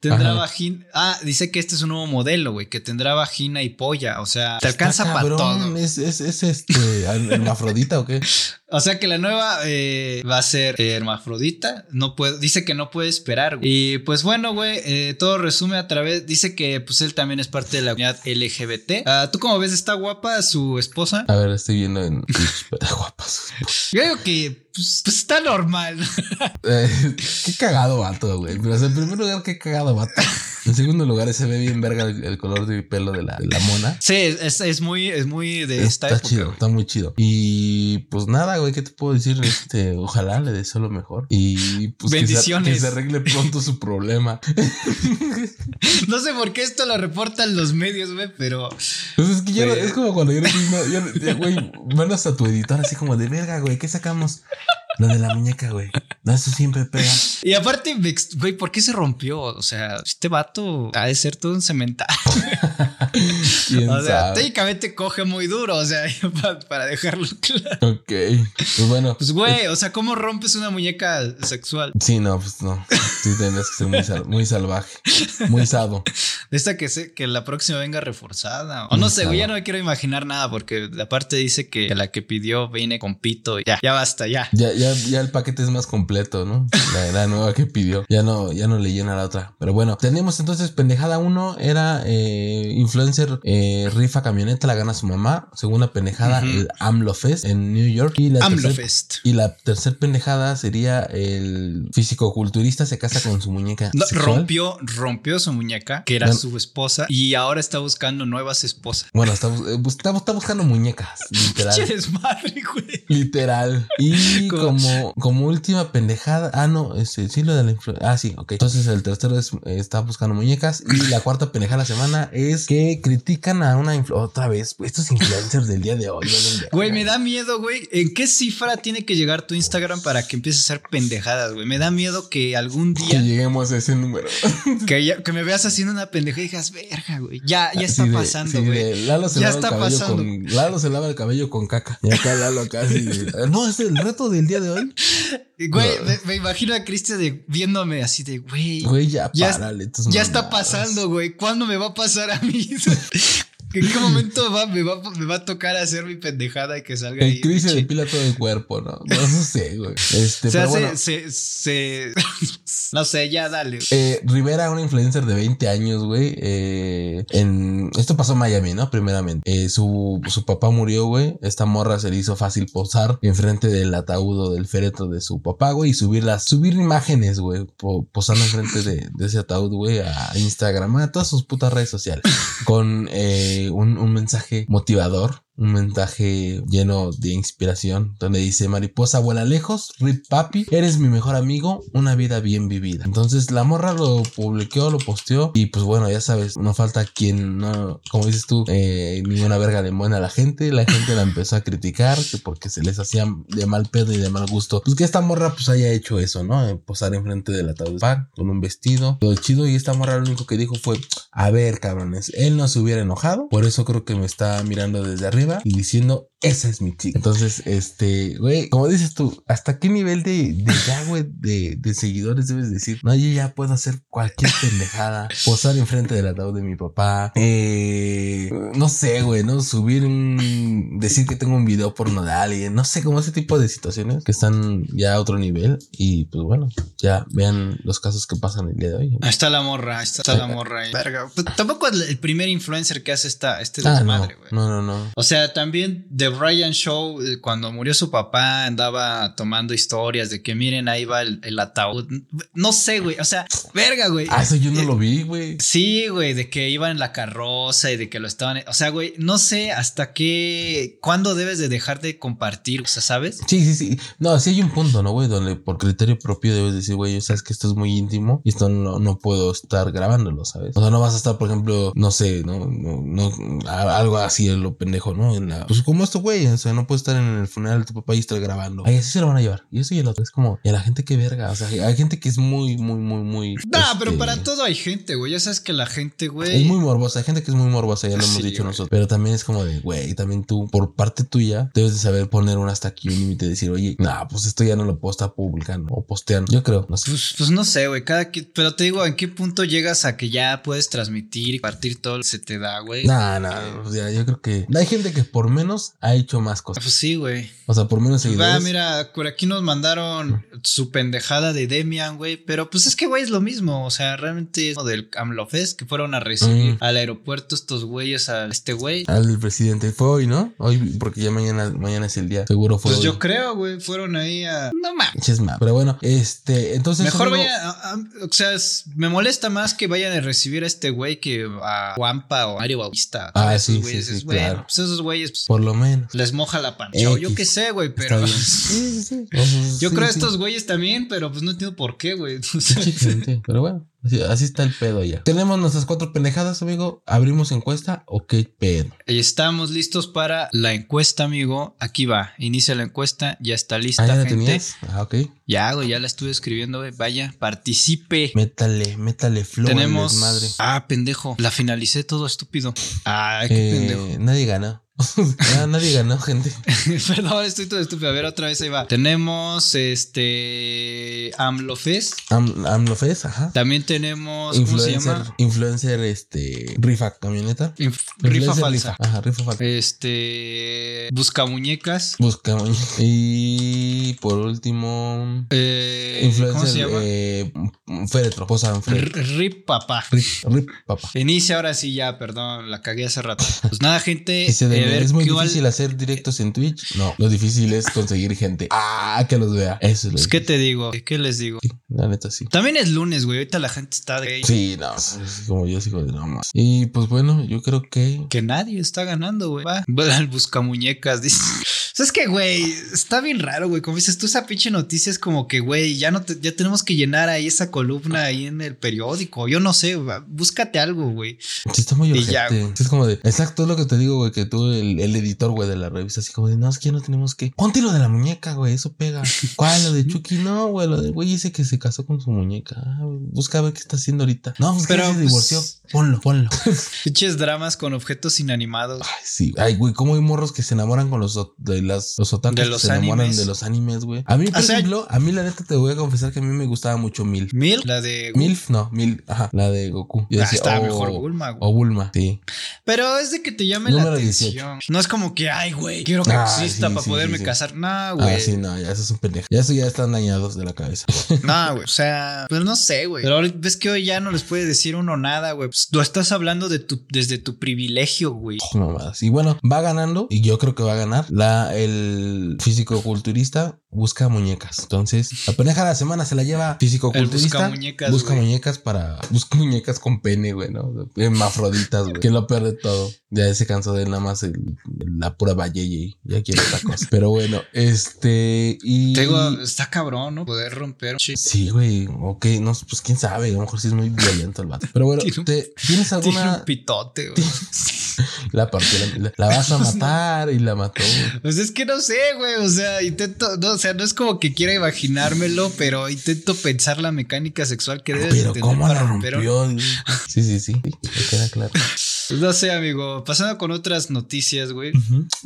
Tendrá Ajá. vagina. Ah, dice que este es un nuevo modelo, güey, que tendrá vagina y polla. O sea, te alcanza para todo. ¿Es, es, es este hermafrodita o qué? O sea que la nueva eh, va a ser eh, hermafrodita. No puede, dice que no puede esperar. güey. Y pues bueno, güey, eh, todo resume a través. Dice que pues él también es parte de la comunidad LGBT. Ah, ¿Tú cómo ves? ¿Está guapa su esposa? A ver, estoy viendo en Twitch, pero guapas. Yo digo que pues, pues, está normal. Eh, qué cagado vato, güey. Pero o sea, en primer lugar, qué cagado vato. En segundo lugar, se ve bien verga el, el color de pelo de la, de la mona. sí, es, es muy, es muy de esta Está época. chido, güey. está muy chido. Y pues nada, güey, ¿qué te puedo decir? Este, ojalá le deseo lo mejor. Y pues que se- Bendiciones. Que se, arregle pronto su problema. No sé por qué esto lo reportan los medios, güey, pero Pues es que ya es como cuando yo, yo- ya, güey, mandas a tu editor así como de verga, güey, ¿qué sacamos? Lo de la muñeca, güey. No, eso siempre pega. Y aparte, güey, ¿por qué se rompió? O sea, este vato ha de ser todo un cemental. ¿Quién O sea, técnicamente coge muy duro, o sea, para, dejarlo claro. Ok. Pues bueno. Pues, güey, o sea, ¿cómo rompes una muñeca sexual? Sí, no, pues no. Sí, tendrías que ser muy, sal- muy salvaje. Muy sado. De esta que, se, que la próxima venga reforzada. O no sé, güey, ya no me quiero imaginar nada porque aparte dice que la que pidió viene con pito. y Ya, ya basta, ya. Ya, ya, ya el paquete es más completo, ¿no? La, la nueva que pidió. Ya no, ya no le llena la otra. Pero bueno, tenemos entonces pendejada uno era eh, influencer eh, rifa camioneta, la gana su mamá. Segunda pendejada, el AMLO Fest en New York. Y la tercer- AMLOFest. y la tercer pendejada sería el físico-culturista se casa con su muñeca. No, rompió, rompió su muñeca, que era Bueno. su esposa, y ahora está buscando nuevas esposas. Bueno, está, eh, bus- está- está buscando muñecas, literal. Güey. Literal. Y Como- como, como última pendejada. Ah, no, este, sí, lo de la influencia. Ah, sí, ok. Entonces el tercero es, eh, está buscando muñecas. Y la cuarta pendejada de la semana es que critican a una Otra vez, estos influencers del día de hoy. valen. Güey, me da miedo, güey. ¿En qué cifra tiene que llegar tu Instagram para que empieces a hacer pendejadas, güey? Me da miedo que algún Que día lleguemos a ese número. que, ya- que me veas haciendo una pendejada y digas, verga, güey. Ya, ya está de- pasando, sí, güey. Lalo se Ya lava el está cabello pasando. con. Lalo se lava el cabello con caca. Y acá Lalo así de, No, es el reto del día de hoy. Güey, No. me, me imagino a Cristian de, viéndome así de, güey. Güey, ya, Ya, párale. ya está pasando, güey. ¿Cuándo me va a pasar a mí? you should ¿En qué momento va, me, va, me va a tocar hacer mi pendejada y que salga ahí? El Chris se depila todo el cuerpo, ¿no? No, no sé, güey. Este, O sea, pero se, bueno. se, se- No sé, ya dale. Eh, Rivera, una influencer de 20 años, güey. eh, en esto pasó en Miami, ¿no? Primeramente. Eh, su, su papá murió, güey. Esta morra se le hizo fácil posar enfrente del ataúd o del féretro de su papá, güey. Y subir las, subir imágenes, güey. po- posando enfrente de, de ese ataúd, güey. A Instagram, a todas sus putas redes sociales. Con eh, un, un mensaje motivador. Un mensaje lleno de inspiración donde dice mariposa vuela lejos, rip papi, eres mi mejor amigo, una vida bien vivida. Entonces la morra lo publicó, lo posteó y pues bueno, ya sabes, no falta quien no, como dices tú, eh, ni una verga le mueve a la gente, la gente la empezó a criticar que porque se les hacía de mal pedo y de mal gusto. Pues que esta morra pues haya hecho eso, ¿no? Eh, Posar enfrente del ataúd de con un vestido, todo chido y esta morra lo único que dijo fue, a ver cabrones, él no se hubiera enojado, por eso creo que me está mirando desde arriba y diciendo, esa es mi chica. Entonces, este, güey, como dices tú, ¿hasta qué nivel de, de ya, güey, de, de seguidores debes decir? No, yo ya puedo hacer cualquier pendejada, posar enfrente del ataúd de mi papá, eh, no sé, güey, ¿no? Subir un, decir que tengo un video porno de alguien, no sé, como ese tipo de situaciones que están ya a otro nivel y pues bueno, ya vean los casos que pasan el día de hoy. Ahí está la morra, ahí está la morra ahí. Verga. Pues, tampoco el primer influencer que hace esta, este Ah, no, desmadre, güey. no, no, no. O sea, también The Brian Show, eh, cuando murió su papá, andaba tomando historias de que miren, ahí va el, el ataúd. No sé, güey. O sea, verga, güey. Ah, eso yo no Eh, lo vi, güey. Sí, güey, de que iban en la carroza y de que lo estaban. O sea, güey, no sé hasta qué. ¿Cuándo debes de dejar de compartir? O sea, ¿sabes? Sí, sí, sí. No, sí hay un punto, ¿no, güey? Donde por criterio propio debes decir, güey, sabes que esto es muy íntimo y esto no, no puedo estar grabándolo, ¿sabes? O sea, no vas a estar, por ejemplo, no sé, no, no, no, algo así en lo pendejo, ¿no? En la- pues como esto, güey, o sea, no puedes estar en el funeral de tu papá y estar grabando. Ay, así se lo van a llevar. Y eso y el otro. Es como, y a la gente que verga. O sea, hay gente que es muy, muy, muy, muy. Nah, pero este, para todo hay gente, güey. Ya sabes que la gente, güey. Es muy morbosa, hay gente que es muy morbosa, ya lo hemos Sí, dicho güey. nosotros. Pero también es como de, güey, también tú, por parte tuya, debes de saber poner un hasta aquí, un límite y decir, oye, nah, pues esto ya no lo puedo estar publicando o posteando. Yo creo, no sé. Pues, pues no sé, güey. Cada que- pero te digo, ¿en qué punto llegas a que ya puedes transmitir y partir todo lo que se te da, güey? Nah, nah, o sea, yo creo que hay gente que por menos ha hecho más cosas. Pues sí, güey. O sea, por menos seguidores. Va, mira, por aquí nos mandaron su pendejada de Demian, güey. Pero pues es que, güey, es lo mismo. O sea, realmente es lo del AMLOFest que fueron a recibir Mm. al aeropuerto estos güeyes a este güey. Al presidente fue hoy, ¿no? Hoy, porque ya mañana, mañana es el día. Seguro fue Pues hoy. yo creo, güey, fueron ahí a. No mames. Pero bueno, este, entonces. Mejor amigo, vaya, a- a- o sea, es- me molesta más que vayan a recibir a este güey que a Juanpa o Mario Bautista. Ah, sí, sí, sí, es bueno, claro. pues esos güeyes pues, Por lo menos. les moja la pancha. Yo qué sé, güey, Está pero. Sí, sí, sí. Yo creo estos güeyes también, pero pues no entiendo por qué, güey. Pero bueno, Así, así está el pedo ya. Tenemos nuestras cuatro pendejadas, amigo. Abrimos encuesta o qué pedo. Estamos listos para la encuesta, amigo. Aquí va. Inicia la encuesta. Ya está lista, Ah, ¿ya la gente. tenías? Ah, ok. Ya, güey, ya la estuve escribiendo, güey. Vaya, participe. Métale, métale flow. Tenemos. Madre. Ah, pendejo. La finalicé todo estúpido. Ay, qué pendejo. Eh, nadie ganó. Ah, nadie ganó, gente. Perdón, estoy todo estúpido. A ver, otra vez ahí va. Tenemos este. AMLOFest. Am, AMLOFES, ajá. También tenemos. ¿Cómo se Influencer, llama? influencer, este, rifa camioneta. Inf- rifa Influencer falsa. Ajá, rifa falsa. Este. Busca muñecas. Busca y por último, Eh, influencer, ¿Cómo se llama? eh, féretro, posa féretro. Rip papá. Rip, rip, papá. Inicia ahora sí ya, perdón, la cagué hace rato. Pues nada, gente. Eh, ver es muy difícil hacer directos en Twitch. No, lo difícil es conseguir gente. Ah, que los vea. Eso es lo Pues, ¿qué te digo? ¿Qué les digo? Sí, la neta sí. También es lunes, güey. Ahorita la gente está de. Sí, no, es como yo sigo de no más. Y pues bueno, yo creo que Que nadie está ganando, güey. Va. Va al buscamuñecas, dice. O sea, es que, güey, está bien raro, güey. Como dices tú, esa pinche noticia es como que, güey, ya no te- ya tenemos que llenar ahí esa columna ahí en el periódico. Yo no sé, búscate algo, güey. sí está muy urgente. ya, es como de, exacto es lo que te digo, güey, que tú, el, el editor, güey, de la revista, así como de, no, es que ya no tenemos que. Ponte lo de la muñeca, güey, eso pega. ¿Cuál? Lo de Chucky, no, güey, lo del güey ese que se casó con su muñeca. Ah, güey, qué está haciendo ahorita. No, pues que Pero, se pues- divorció. Ponlo, ponlo. Pinches dramas con objetos inanimados. Ay, sí. Ay, güey, cómo hay morros que se enamoran con los, de las, los otakus De que los se enamoran animes. de los animes, güey. A mí, por O sea- ejemplo, a mí la neta te voy a confesar que a mí me gustaba mucho Mil. Mil, la de. Milf, no, Mil, ajá, la de Goku. Yo Ah, decía, está oh, mejor Bulma, güey. O Bulma, sí. Pero es de que te llame Número la 18. atención. No es como que, ay, güey, quiero que Ah, exista sí, para sí, poderme sí, casar. No, güey. Ah, sí, no, ya eso es un pendejo. Ya eso ya están dañados de la cabeza. No, güey. O sea, pues no sé, güey. Pero ahorita ves que hoy ya no les puede decir uno nada, güey. Pues tú estás hablando de tu, desde tu privilegio, güey. Mamadas. Y bueno, va ganando, y yo creo que va a ganar, la, el físico-culturista busca muñecas. Entonces, la pendeja de la semana se la lleva físico-culturista. busca muñecas, Busca güey. muñecas para. Busca muñecas con pene, güey, ¿no? Hermafroditas, güey. Que lo peor de todo. Ya se cansó de nada más el- la pura valleye. Ya quiere otra cosa. Pero bueno, este. Y. Te digo, está cabrón, ¿no? Poder romper. Sí. Sí, güey. Ok, no, pues quién sabe. A lo mejor sí es muy violento el vato. Pero bueno, Tiene ¿te- ¿tienes Tiene alguna. un pitote, güey. La partió, la, la vas a matar y la mató. güey. Pues es que no sé, güey. O sea, intento, no, o sea, no es como que quiera imaginármelo, pero intento pensar la mecánica sexual que debes de Pero tener ¿cómo la rompió? Sí, sí, sí. Me queda claro. No sé, amigo. Pasando con otras noticias, güey.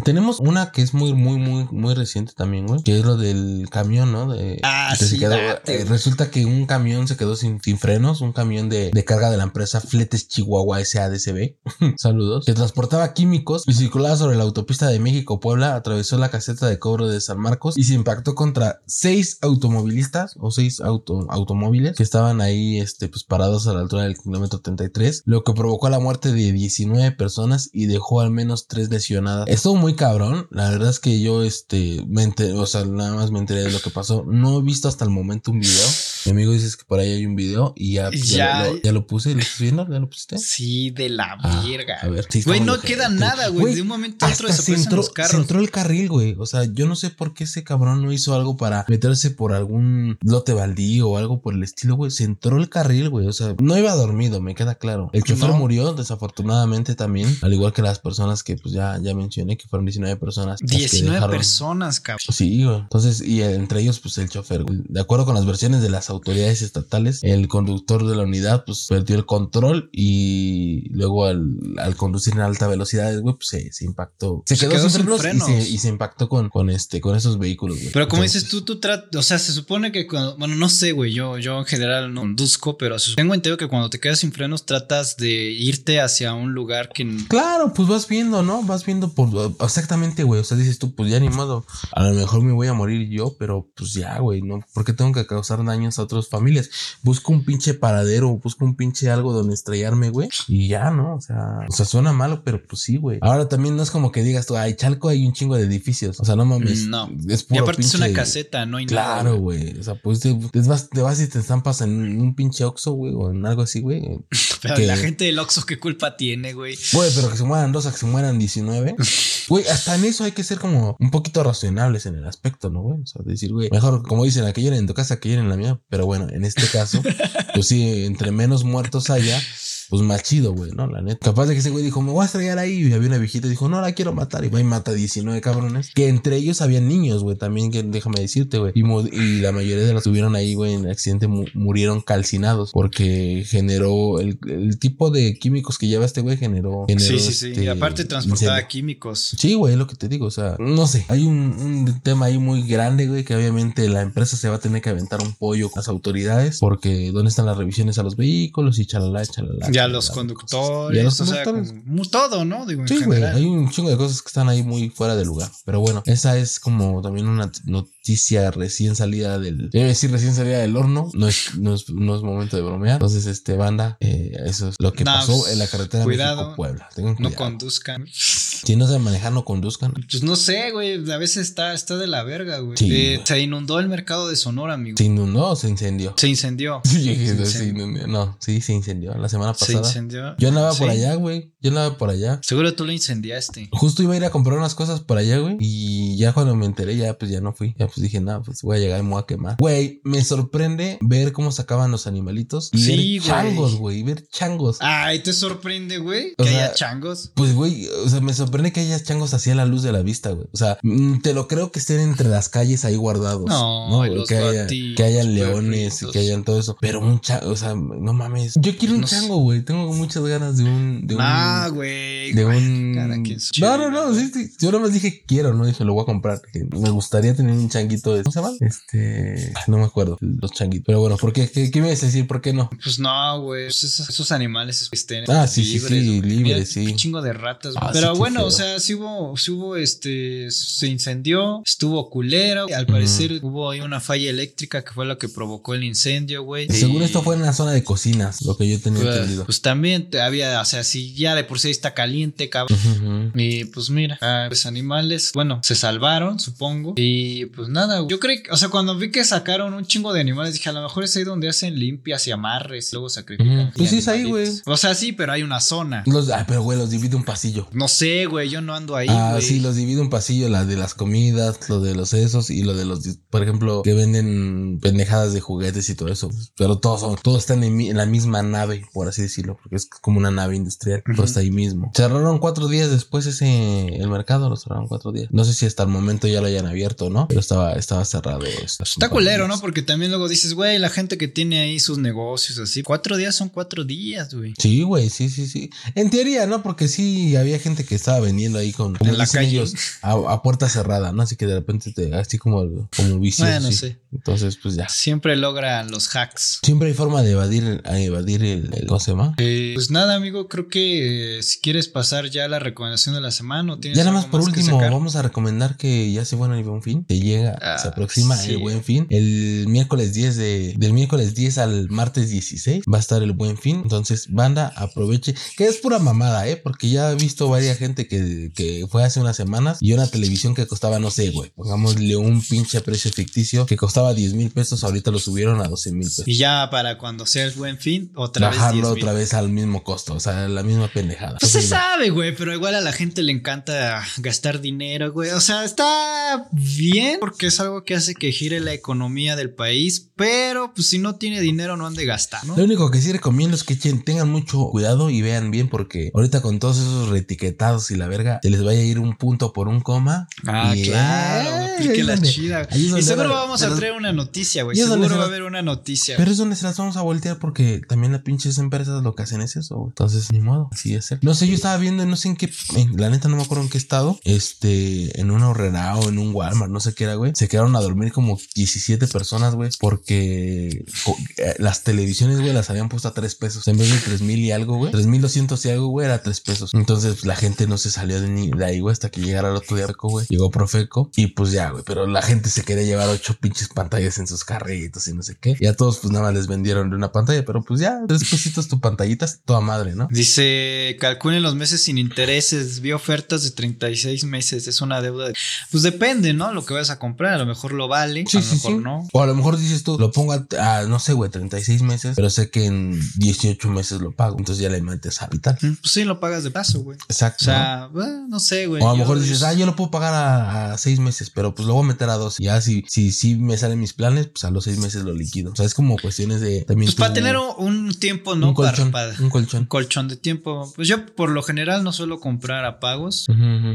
Tenemos una que es muy, muy, muy, muy reciente también, güey. Que es lo del camión, ¿no? De, Ah, que se sí, quedó- eh, resulta que un camión se quedó sin, sin frenos, un camión de, de carga de la empresa Fletes Chihuahua SADCB. Saludos. Que transportaba químicos y circulaba sobre la autopista de México-Puebla, atravesó la caseta de cobro de San Marcos y se impactó contra seis automovilistas o seis auto, automóviles que estaban ahí, este, pues parados a la altura del kilómetro 33, lo que provocó la muerte de 19 personas y dejó al menos tres lesionadas. Estuvo muy cabrón. La verdad es que yo, este, me enteré, o sea, nada más me enteré de lo que pasó. No he visto hasta el momento un video. Mi amigo dice que por ahí hay un video y ya, ya, Ya. lo, ya lo puse. ¿Lo estás viendo? ¿Ya lo pusiste? Sí, de la Ah, verga. a ver, Güey, no queda gente. nada, güey. De un momento a otro se desaparecen entró, los se carros. entró el carril, güey. O sea, yo no sé por qué ese cabrón no hizo algo para meterse por algún lote baldío o algo por el estilo, güey. Se entró el carril, güey. O sea, no iba dormido, me queda claro. El chofer No. murió, desafortunadamente también. Al igual que las personas que, pues ya, ya mencioné, que fueron 19 personas. las que 19 dejaron- personas, cabrón. Sí, güey. Entonces, y entre ellos, pues el chofer, güey. De acuerdo con las versiones de las autoridades estatales, el conductor de la unidad, pues perdió el control y luego al, al conducir en alta velocidad, güey, pues se, se impactó. Se, Se quedó, quedó sin frenos, y frenos. se, y se impactó con, con este, con esos vehículos, güey. Pero como Entonces, dices tú, tú tratas, o sea, se supone que cuando, bueno, no sé, güey, yo, yo en general no conduzco, pero tengo entendido que cuando te quedas sin frenos tratas de irte hacia un lugar que... Claro, pues vas viendo, ¿no? Vas viendo por exactamente, güey. O sea, dices tú, pues ya ni modo. A lo mejor me voy a morir yo, pero pues ya, güey, ¿no? ¿Por qué tengo que causar daños a otras familias? Busco un pinche paradero, busco un pinche algo donde estrellarme, güey. Y ya, ¿no? O sea, o sea, suena malo, pero pues sí, güey. Ahora también no es como que digas tú, ay, Chalco hay un chingo de edificios. O sea, no mames. No. Es Y puro aparte es una caseta, no hay nada. Claro, güey. O sea, pues te, te vas, te vas y te estampas en un pinche Oxxo, güey, o en algo así, güey. Pero que- la gente del Oxxo, ¿qué culpa tiene? Tiene, güey. Güey, pero que se mueran dos a que se mueran 19. Güey, hasta en eso hay que ser como un poquito racionables en el aspecto, ¿no, güey? O sea, decir, güey, mejor, como dicen, a que lloren en tu casa, que lloren en la mía. Pero bueno, en este caso, pues sí, entre menos muertos haya, pues más chido, güey, ¿no? La neta. Capaz de que ese güey dijo, me voy a estrellar ahí. Y había una viejita y dijo, no la quiero matar. Y va y mata 19 cabrones. Que entre ellos había niños, güey, también, que déjame decirte, güey. Y, y la mayoría de los que estuvieron ahí, güey, en el accidente mu- murieron calcinados. Porque generó el, el tipo de químicos que lleva este güey, generó. generó Sí, sí, sí. este Y aparte transportaba incendio. químicos. Sí, güey, es lo que te digo. O sea, no sé. Hay un, un tema ahí muy grande, güey, que obviamente la empresa se va a tener que aventar un pollo con las autoridades. Porque ¿dónde están las revisiones a los vehículos? Y chalala, chalala. Ya chalala, los conductores. Y a los o sea, como todo, ¿no? Digo, en Sí, güey, hay un chingo de cosas que están ahí muy fuera de lugar. Pero bueno, esa es como también una t- noticia recién salida del. Debe decir recién salida del horno. No es, no es, no es momento de bromear. Entonces, este banda, eh, eso es lo que pasó pues, en la carretera cuidado. México-Puebla. No conduzcan. si no saben manejar, no conduzcan. Pues no sé, güey. A veces está, está de la verga, güey. Sí, Eh, se inundó el mercado de Sonora, amigo. Se inundó o se incendió. Se incendió. Sí, Se no, se incendió. No, sí, se incendió la semana Se pasada. incendió. Yo andaba por allá, güey. Yo andaba por allá. Seguro tú lo incendiaste. Justo iba a ir a comprar unas cosas por allá, güey. Y ya cuando me enteré, ya pues ya no fui. Ya pues dije, nada, pues voy a llegar y me voy a quemar. Güey, me sorprende ver cómo sacaban los animalitos. Y Sí, ver güey. changos, güey. Ver changos. Ay, ¿te sorprende, güey? Que sea, haya changos. Pues, güey, o sea, me sorprende que haya changos hacia la luz de la vista, güey. O sea, mm, te lo creo que estén entre las calles ahí guardados. No, güey? y los que, haya, que hayan leones y que hayan todo eso. Pero un chango, o sea, no mames. Yo quiero un No chango, güey. Tengo muchas ganas de un. De un Ah, güey. de güey, un. No, no, no. chile, Sí, sí. Yo nada más dije quiero, no dije lo voy a comprar. Me gustaría tener un changuito de. ¿Cómo se llama? Este. ay, No me acuerdo. Los changuitos. Pero bueno, ¿por qué? ¿Qué, qué me ibas a decir? ¿Por qué no? Pues no, güey. Pues esos, esos animales estén Ah, sí, sí, sí, güey. libres, Mira, sí. Un chingo de ratas. Ah, Pero sí, bueno, o sea, sí hubo, sí hubo este. Se incendió, estuvo culero. Al parecer hubo ahí una falla eléctrica que fue lo que provocó el incendio, güey. Según Y- esto fue en la zona de cocinas, lo que yo tenía Pues, entendido. pues también había, o sea, si ya de por sí está caliente, cabrón. Y pues mira, ah, pues animales, bueno, se salvaron, supongo. Y pues nada, güey. yo creo que, o sea, cuando vi que sacaron un chingo de animales, dije, a lo mejor es ahí donde hacen limpias y amarres, y luego sacrifican. Pues sí, es ahí, animalitos. O sea, sí, pero hay una zona. Los, ah, pero güey, los divide un pasillo. No sé, güey, yo no ando ahí, ah, güey. sí, los divide un pasillo, la de las comidas, lo de los esos y lo de los, por ejemplo, que venden pendejadas de juguetes y todo eso. Pero todos todos están en, en la misma nave, por así decirlo, porque es como una nave industrial. Todo Ujú. está ahí mismo. Cerraron cuatro días después ese, el mercado, lo cerraron cuatro días. No sé si hasta el momento ya lo hayan abierto no, pero estaba, estaba cerrado. este Está culero, ¿no? Porque también luego dices, güey, la gente que tiene ahí sus negocios así, cuatro días son cuatro días, güey. Sí, güey, sí, sí, sí. En teoría, ¿no? Porque sí había gente que estaba vendiendo ahí con En la dicen calle. ellos, a, a puerta cerrada, ¿no? Así que de repente te así como, como vicio. Bueno, sí. sí. Entonces, pues ya. Siempre logran los hacks. Siempre hay forma de evadir, a evadir el, el ¿cómo se llama? Eh, pues nada, amigo, creo que eh, si quieres pasar ya la recomendación de la semana o tienes Ya nada más por último, vamos a recomendar que ya se bueno el buen fin. Se llega, Ah, se aproxima sí. el buen fin. El miércoles 10 de, del miércoles 10 al martes 16 va a estar el buen fin. Entonces, banda, aproveche. Que es pura mamada, ¿eh? Porque ya he visto varias gente que, que fue hace unas semanas y una televisión que costaba, no sé, güey. Pongámosle un pinche precio ficticio que costaba 10 mil pesos. Ahorita lo subieron a 12 mil pesos. Y ya para cuando sea el buen fin, otra Bajarlo vez 10,000. otra vez al mismo costo. O sea, la misma pendejada. Pues se sabe, güey, pero igual a la gente le encanta gastar dinero, güey. O sea, está bien porque es algo que hace que gire la economía del país, pero pues si no tiene dinero no han de gastar, ¿no? Lo único que sí recomiendo es que tengan mucho cuidado y vean bien porque ahorita con todos esos retiquetados y la verga se les vaya a ir un punto por un coma. Ah, Y, claro, eh, aplique ahí es la donde- chida. Y seguro vamos a traer una noticia, güey. Seguro se va a haber una noticia. Pero es donde se las vamos a voltear porque también las pinches empresas lo que hacen es eso. güey. Entonces, ni modo, así es. No sé, yo estaba viendo, no sé en qué, en- la neta no me acuerdo en qué estado, este, en una horrera o en un Walmart, no sé qué era, güey. Se quedaron a dormir como 17 personas, güey, porque eh, las televisiones, güey, las habían puesto a 3 pesos. En vez de 3 mil y algo, güey, 3 mil 200 y algo, güey, era 3 pesos. Entonces, la gente no se salió de, ni- de ahí, güey, hasta que llegara el otro día, güey. Llegó Profeco y pues ya, güey. Pero la gente se quería llevar ocho pinches pantallas en sus carritos y no sé qué. Y a todos, pues nada más les vendieron de una pantalla, pero pues ya, tres pesitos tu pantallita, toda madre, ¿no? Dice, calculen los meses sin intereses, vi ofertas de 36 meses, es una deuda. de- Pues depende, ¿no? Lo que vas a comprar, a lo mejor lo vale, a lo mejor no. O a lo mejor dices tú, lo pongo a, a, no sé, güey, 36 meses, pero sé que en 18 meses lo pago. Entonces ya le metes capital. Mm, Pues sí, lo pagas de paso, güey. Exacto. O sea, bueno, no sé, güey. O a lo mejor dices, ah, yo lo puedo pagar a, a seis meses, pero pues lo voy a meter a dos. Y ya si, si, si me salen mis planes, pues a los seis meses lo liquido. O sea, es como cuestiones de también. Pues para tener un, tiempo, ¿no? un colchón. Para- Un colchón. colchón de tiempo. Pues yo por lo general no suelo comprar a pagos.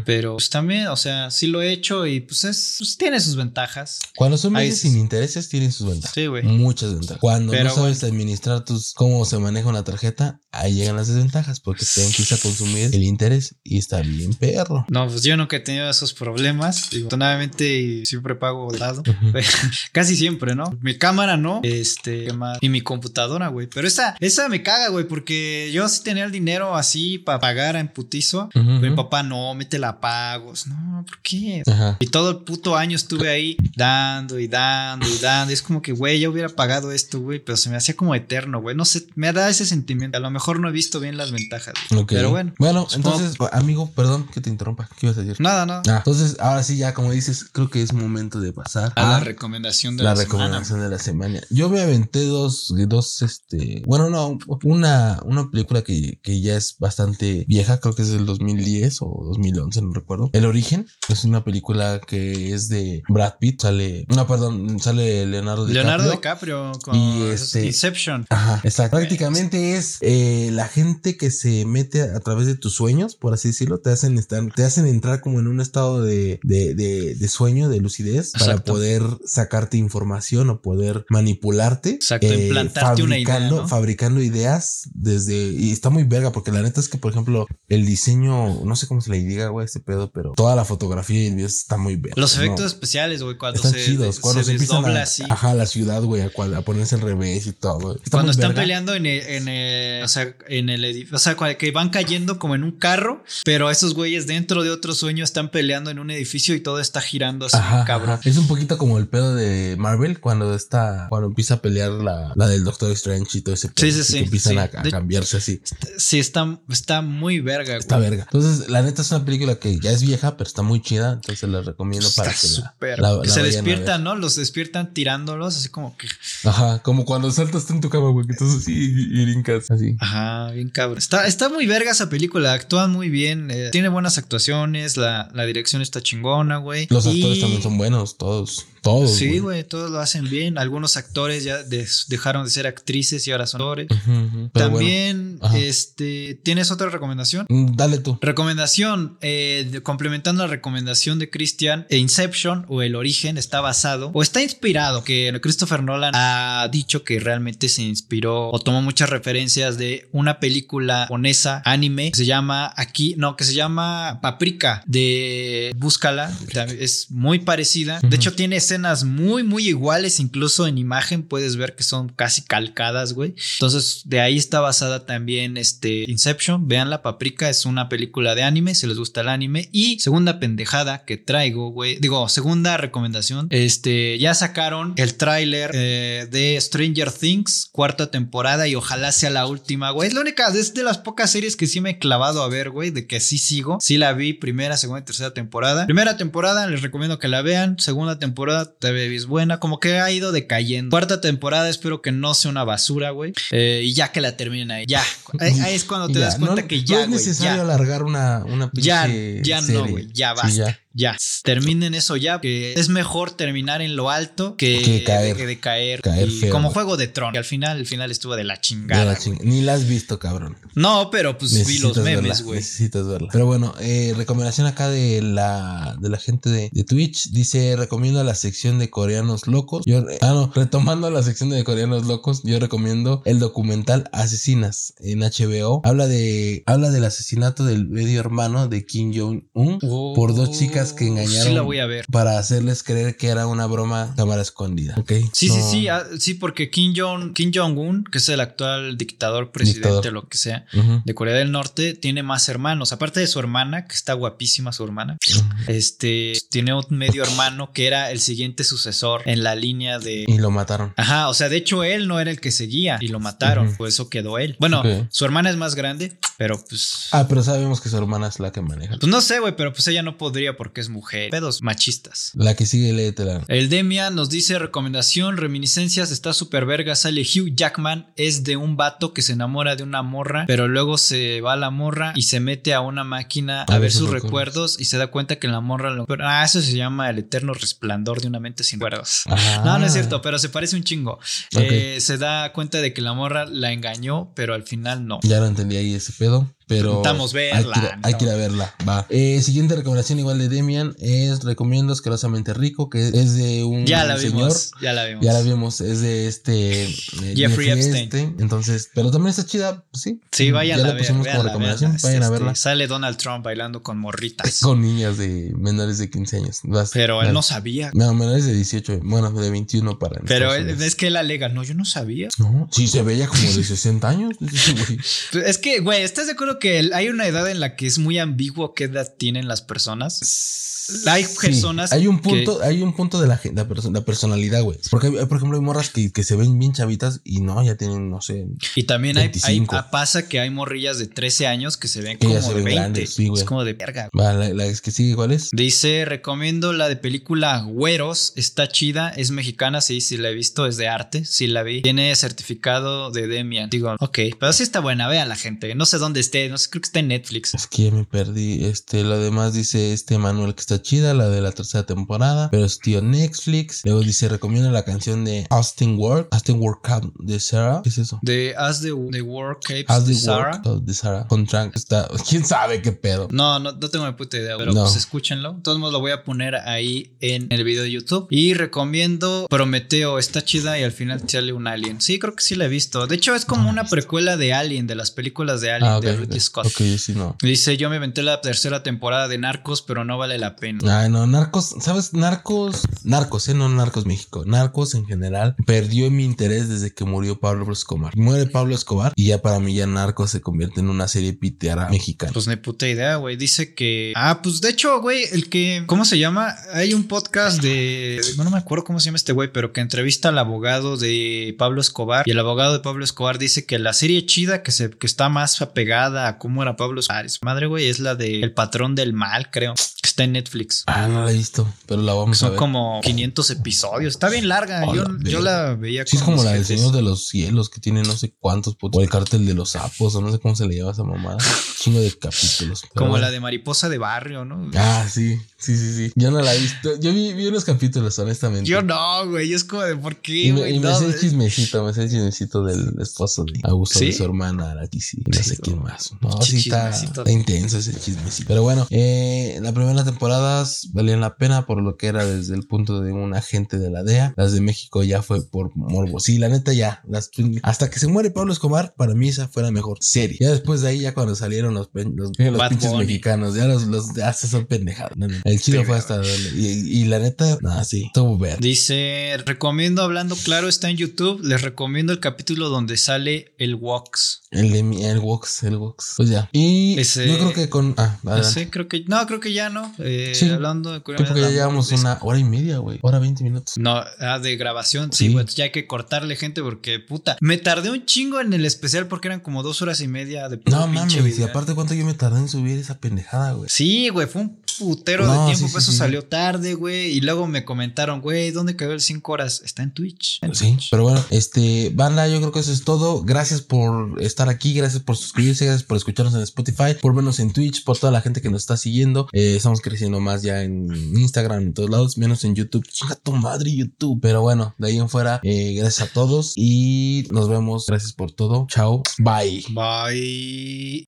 Pero pues también, o sea, sí lo he hecho y pues es, pues tiene sus ventajas. Cuando son meses es- sin intereses, tienen sus ventajas. Sí, güey. Muchas ventajas. Cuando Pero no sabes administrar tus cómo se maneja una tarjeta, ahí llegan las desventajas porque te empieza a consumir el interés y está bien perro. No, pues yo nunca he tenido esos problemas. Afortunadamente siempre pago de lado. Casi siempre, ¿no? Mi cámara no. Este. Y mi computadora, güey. Pero esa, esa me caga, güey, porque yo sí tenía el dinero así para pagar en putizo. Ujú, Mi papá, no, métela a pagos. No, ¿por qué? Ajá. Y todo el puto año estuve ahí dando y dando y dando. Y es como que, güey, ya hubiera pagado esto, güey, pero se me hacía como eterno, güey. No sé, me da ese sentimiento. A lo mejor no he visto bien las ventajas. Pero bueno. Bueno, supongo- entonces, amigo, perdón que te interrumpa. ¿Qué ibas a decir? Nada, nada. Ah, entonces, ahora sí, ya como dices, creo que es momento de pasar A la recomendación de la la, recomendación de la semana. Yo me aventé dos, dos, este, bueno, no, una, una película que, que ya es bastante vieja, creo que es del 2010 o 2011, no recuerdo. El Origen es una película que es de Brad Pitt, sale, no, perdón, sale Leonardo. DiCaprio. Leonardo DiCaprio con Y este- Inception. Ajá, exacto. Prácticamente es eh, la gente que se mete a, través de tus sueños, por así decirlo, te hacen estar, te hacen entrar como en un estado de, de, de, de sueño, de lucidez, para poder sacarte información o poder manipularte. Exacto, implantarte una idea, fabricando- ¿no? Fabricando ideas desde, y está muy verga, porque la neta es que, por ejemplo, el diseño, no sé cómo se le diga, güey, este pedo, pero toda la fotografía y el video está muy verga. Los ¿no? efectos especiales, güey, cuando Están se, chidos, cuando se, se desdobla a, así. ajá, la ciudad, güey, a, cual- a ponerse al revés y todo. Está Cuando están verga. peleando en el, en el- o sea, en el edificio, o sea, que van cayendo como en un carro, pero esos güeyes dentro de otro sueño están peleando en un edificio y todo está girando así, Ajá, cabrón. ajá. Es un poquito como el pedo de Marvel cuando está, cuando empieza a pelear la, la del Doctor Strange y todo ese pedo. Sí, sí, sí, que empiezan sí. a, cambiarse así. Sí, está, está muy verga, güey. Está verga. Entonces, la neta es una película que ya es vieja, pero está muy chida. Entonces la recomiendo para Está que la, la- que la se despiertan, ¿no? Los despiertan tirándolos, así como que. Ajá, como cuando saltas tú en tu cama, güey, que estás así y, y brincas. Así. Ajá, bien cabrón. Está, está muy verga esa película, actúan muy bien, eh, tiene buenas actuaciones, la, la dirección está chingona, güey. Los actores también son buenos, todos. Todos. Sí, güey, todos lo hacen bien. Algunos actores ya dejaron de ser actrices y ahora son actores. También, este, ¿tienes otra recomendación? Mm, Dale tú. Recomendación, eh, de- complementando la recomendación de Christian, eh, Inception o El Origen está basado o está inspirado, que Christopher Nolan ha dicho que realmente se inspiró o tomó muchas referencias de una película japonesa, anime, que se llama aquí, no, que se llama Paprika, de Búscala, es muy parecida, de hecho tiene escenas muy, muy iguales, incluso en imagen puedes ver que son casi calcadas, güey. Entonces, de ahí está basada también este Inception. Vean la Paprika, es una película de anime, si les gusta el anime. Y segunda pendejada que traigo, güey. Digo, segunda recomendación. Este, ya sacaron el tráiler eh, de Stranger Things, cuarta temporada, y ojalá sea la última, güey. Es la única, es de las pocas series que sí me he clavado a ver, güey, de que sí sigo. Sí la vi, primera, segunda y tercera temporada. Primera temporada, les recomiendo que la vean. Segunda temporada, todavía es buena. Como que ha ido decayendo. Cuarta temporada, espero que no sea una basura, güey. Eh, y ya que la terminen ahí, ya. Ahí, ahí es cuando te Ya, das cuenta no- que no ya, es güey, necesario ya. alargar una, una Ya, ya no, güey, ya Sí, basta. ya. Ya. terminen eso ya, que es mejor terminar en lo alto que, Que caer. de, de caer. Caer Y feo, como güey. juego de Tron, que al final, el final estuvo de la De chingada. la güey. ching- Ni la has visto, cabrón. No, pero pues vi los memes, verla, güey. Necesitas verla. Pero bueno, eh, recomendación acá de la, de la gente de, de Twitch. Dice, recomiendo la sección de coreanos locos. Yo, ah, no, retomando la sección de coreanos locos, yo recomiendo el documental Asesinas en HBO. Habla de, habla del asesinato del medio hermano de Kim Jong-un por dos chicas que engañaron Sí, la voy a ver. para hacerles creer que era una broma cámara escondida. ¿Ok? Sí, sí, No. sí, ah, sí, porque Kim Jong, Kim Jong-un, que es el actual dictador, presidente, Dictador. lo que sea, de Corea del Norte, tiene más hermanos. Aparte de su hermana, que está guapísima su hermana, este, tiene un medio hermano que era el siguiente sucesor en la línea de... Y lo mataron. Ajá, o sea, de hecho él no era el que seguía y lo mataron, por eso quedó él. Bueno, su hermana es más grande, pero pues... Ah, pero sabemos que su hermana es la que maneja. Pues no sé, güey, pero pues ella no podría porque es mujer. Pedos machistas. La que sigue, léetela. El Demian nos dice recomendación, reminiscencias, está súper verga, sale Hugh Jackman, es de un vato que se enamora de una morra, pero luego se va a la morra y se mete a una máquina a, A ver sus recuerdos y se da cuenta que la morra lo... pero, Ah, eso se llama el eterno resplandor de una mente sin recuerdos. Ah. No, no es cierto, pero se parece un chingo. Eh, se da cuenta de que la morra la engañó, pero al final no. Ya lo entendí ahí ese pedo. Pero Intentamos verla, hay que, ir- hay que ir a verla. Va. Eh, siguiente recomendación igual de Demian es recomiendo asquerosamente rico, que es de un Ya la señor. vimos, ya la vimos. Ya la vimos, es de este eh, Jeffrey Epstein. Entonces, pero también está chida, pues sí. Sí, vayan ya a la ver. pusimos como véanla, recomendación, vayan a Este, verla. Sale Donald Trump bailando con morritas. Con niñas de menores de 15 años. Vas, Pero él no sabía. No, menores de 18, bueno, de 21 para. Pero él- es que él alega, no, yo no sabía. No, sí, se veía como de 60 años. Pues Es que, güey, ¿estás de acuerdo que hay una edad en la que es muy ambiguo qué edad tienen las personas? Hay Sí, personas Hay un que- punto, hay un punto de la, gen- la, perso- la personalidad, güey. Porque, hay- por ejemplo, hay morras que, que se ven bien chavitas y no, ya tienen, no sé. Y también hay, hay- 25. ah, pasa que hay morrillas de 13 años que se ven Que como se de ven 20. grandes, sí, es como de verga. Va, la, la que sigue, ¿cuál es? Dice, recomiendo la de película Güeros, está chida, es mexicana, sí, sí la he visto, es de arte, sí la vi. Tiene certificado de Demian. Digo, ok, pero sí está buena, vea la gente. No sé dónde esté, no sé, creo que está en Netflix. Es que ya me perdí. Este, lo demás dice este Manuel que está chida, la de la tercera temporada, pero es tío Netflix. Luego dice, recomienda la canción de Austin Work, Austin Workout de Sarah. ¿Qué es eso? De As the, the World Capes As de the Sarah. Work de Sarah. Con Trank. Está, quién sabe qué pedo. No, no, no tengo ni puta idea, pero No. pues escúchenlo. De todos modos lo voy a poner ahí en el video de YouTube. Y recomiendo Prometeo, está chida y al final sale un alien. Sí, creo que sí la he visto. De hecho, es como No una precuela de Alien, de las películas de Alien Ah, ok. de Ridley ok. Scott. Ok, sí, no. Dice, yo me inventé la tercera temporada de Narcos, pero no vale la pena. Ay, no, Narcos, ¿sabes? Narcos, Narcos, eh, no Narcos México. Narcos en general perdió mi interés desde que murió Pablo Escobar. Muere Pablo Escobar y ya para mí ya Narcos se convierte en una serie piteara mexicana. Pues ni puta idea, güey. Dice que. Ah, pues de hecho, güey, el que. ¿Cómo se llama? Hay un podcast de. No, no me acuerdo cómo se llama este güey, pero que entrevista al abogado de Pablo Escobar. Y el abogado de Pablo Escobar dice que la serie chida que, se, que está más apegada a cómo era Pablo Escobar. Su madre, güey, es la de El patrón del mal, creo. Que está en Netflix. Ah, no la he visto, pero la vamos a Son ver. como 500 episodios. Está bien larga. Hola, yo, yo la veía Sí, es como la del. Señor de los Cielos, que tiene no sé cuántos putos. O el cártel de los sapos, o no sé cómo se le llama a esa mamada. Chingo de capítulos. Como bueno. la de Mariposa de Barrio, ¿no? Ah, sí, sí, sí, sí. Yo no la he visto. Yo vi, vi unos capítulos, honestamente. Yo no, güey. Es como de por qué, Y me, güey. y me No, sé el chismecito, me sé el chismecito del esposo de abuso de ¿Sí? su hermana, la y no Sí, sé quién más. No, sí está, intenso ese chismecito. Pero bueno, eh, la primera temporada valían la pena por lo que era desde el punto de un agente de la DEA. Las de México ya fue por morbo. Sí, la neta ya. Las, hasta que se muere Pablo Escobar, para mí esa fue la mejor serie. Ya después de ahí, ya cuando salieron los, los, los pinches Bunny. mexicanos, ya los, los se son pendejados. No, no. El chido fue hasta... Y, y la neta, nada, sí, estuvo verde. Dice, recomiendo Hablando Claro, está en YouTube. Les recomiendo el capítulo donde sale el Wox. El de mi, el Wox, el Wox. Pues ya. Y Ese- yo creo que con. Ah, No sé, creo que. No, creo que ya no. Eh, Sí. hablando de Sí, porque ya llevamos una hora y media, güey. Hora veinte minutos. No, ah, de grabación, sí, Sí. güey. Ya hay que cortarle gente porque, puta. Me tardé un chingo en el especial porque eran como dos horas y media de No mames, y aparte, ¿cuánto yo me tardé en subir esa pendejada, güey? Sí, güey, fue un putero No, de tiempo, sí, sí, eso sí. salió tarde, güey. Y luego me comentaron, güey, ¿dónde quedó el 5 horas? Está en Twitch. en Sí, Twitch. pero bueno, este, banda, yo creo que eso es todo. Gracias por estar aquí, gracias por suscribirse, gracias por escucharnos en Spotify, por vernos en Twitch, por toda la gente que nos está siguiendo. Eh, estamos creciendo más ya en Instagram, en todos lados, menos en YouTube. Chinga tu madre, YouTube. Pero bueno, de ahí en fuera, eh, gracias a todos y nos vemos. Gracias por todo. Chao. Bye. Bye.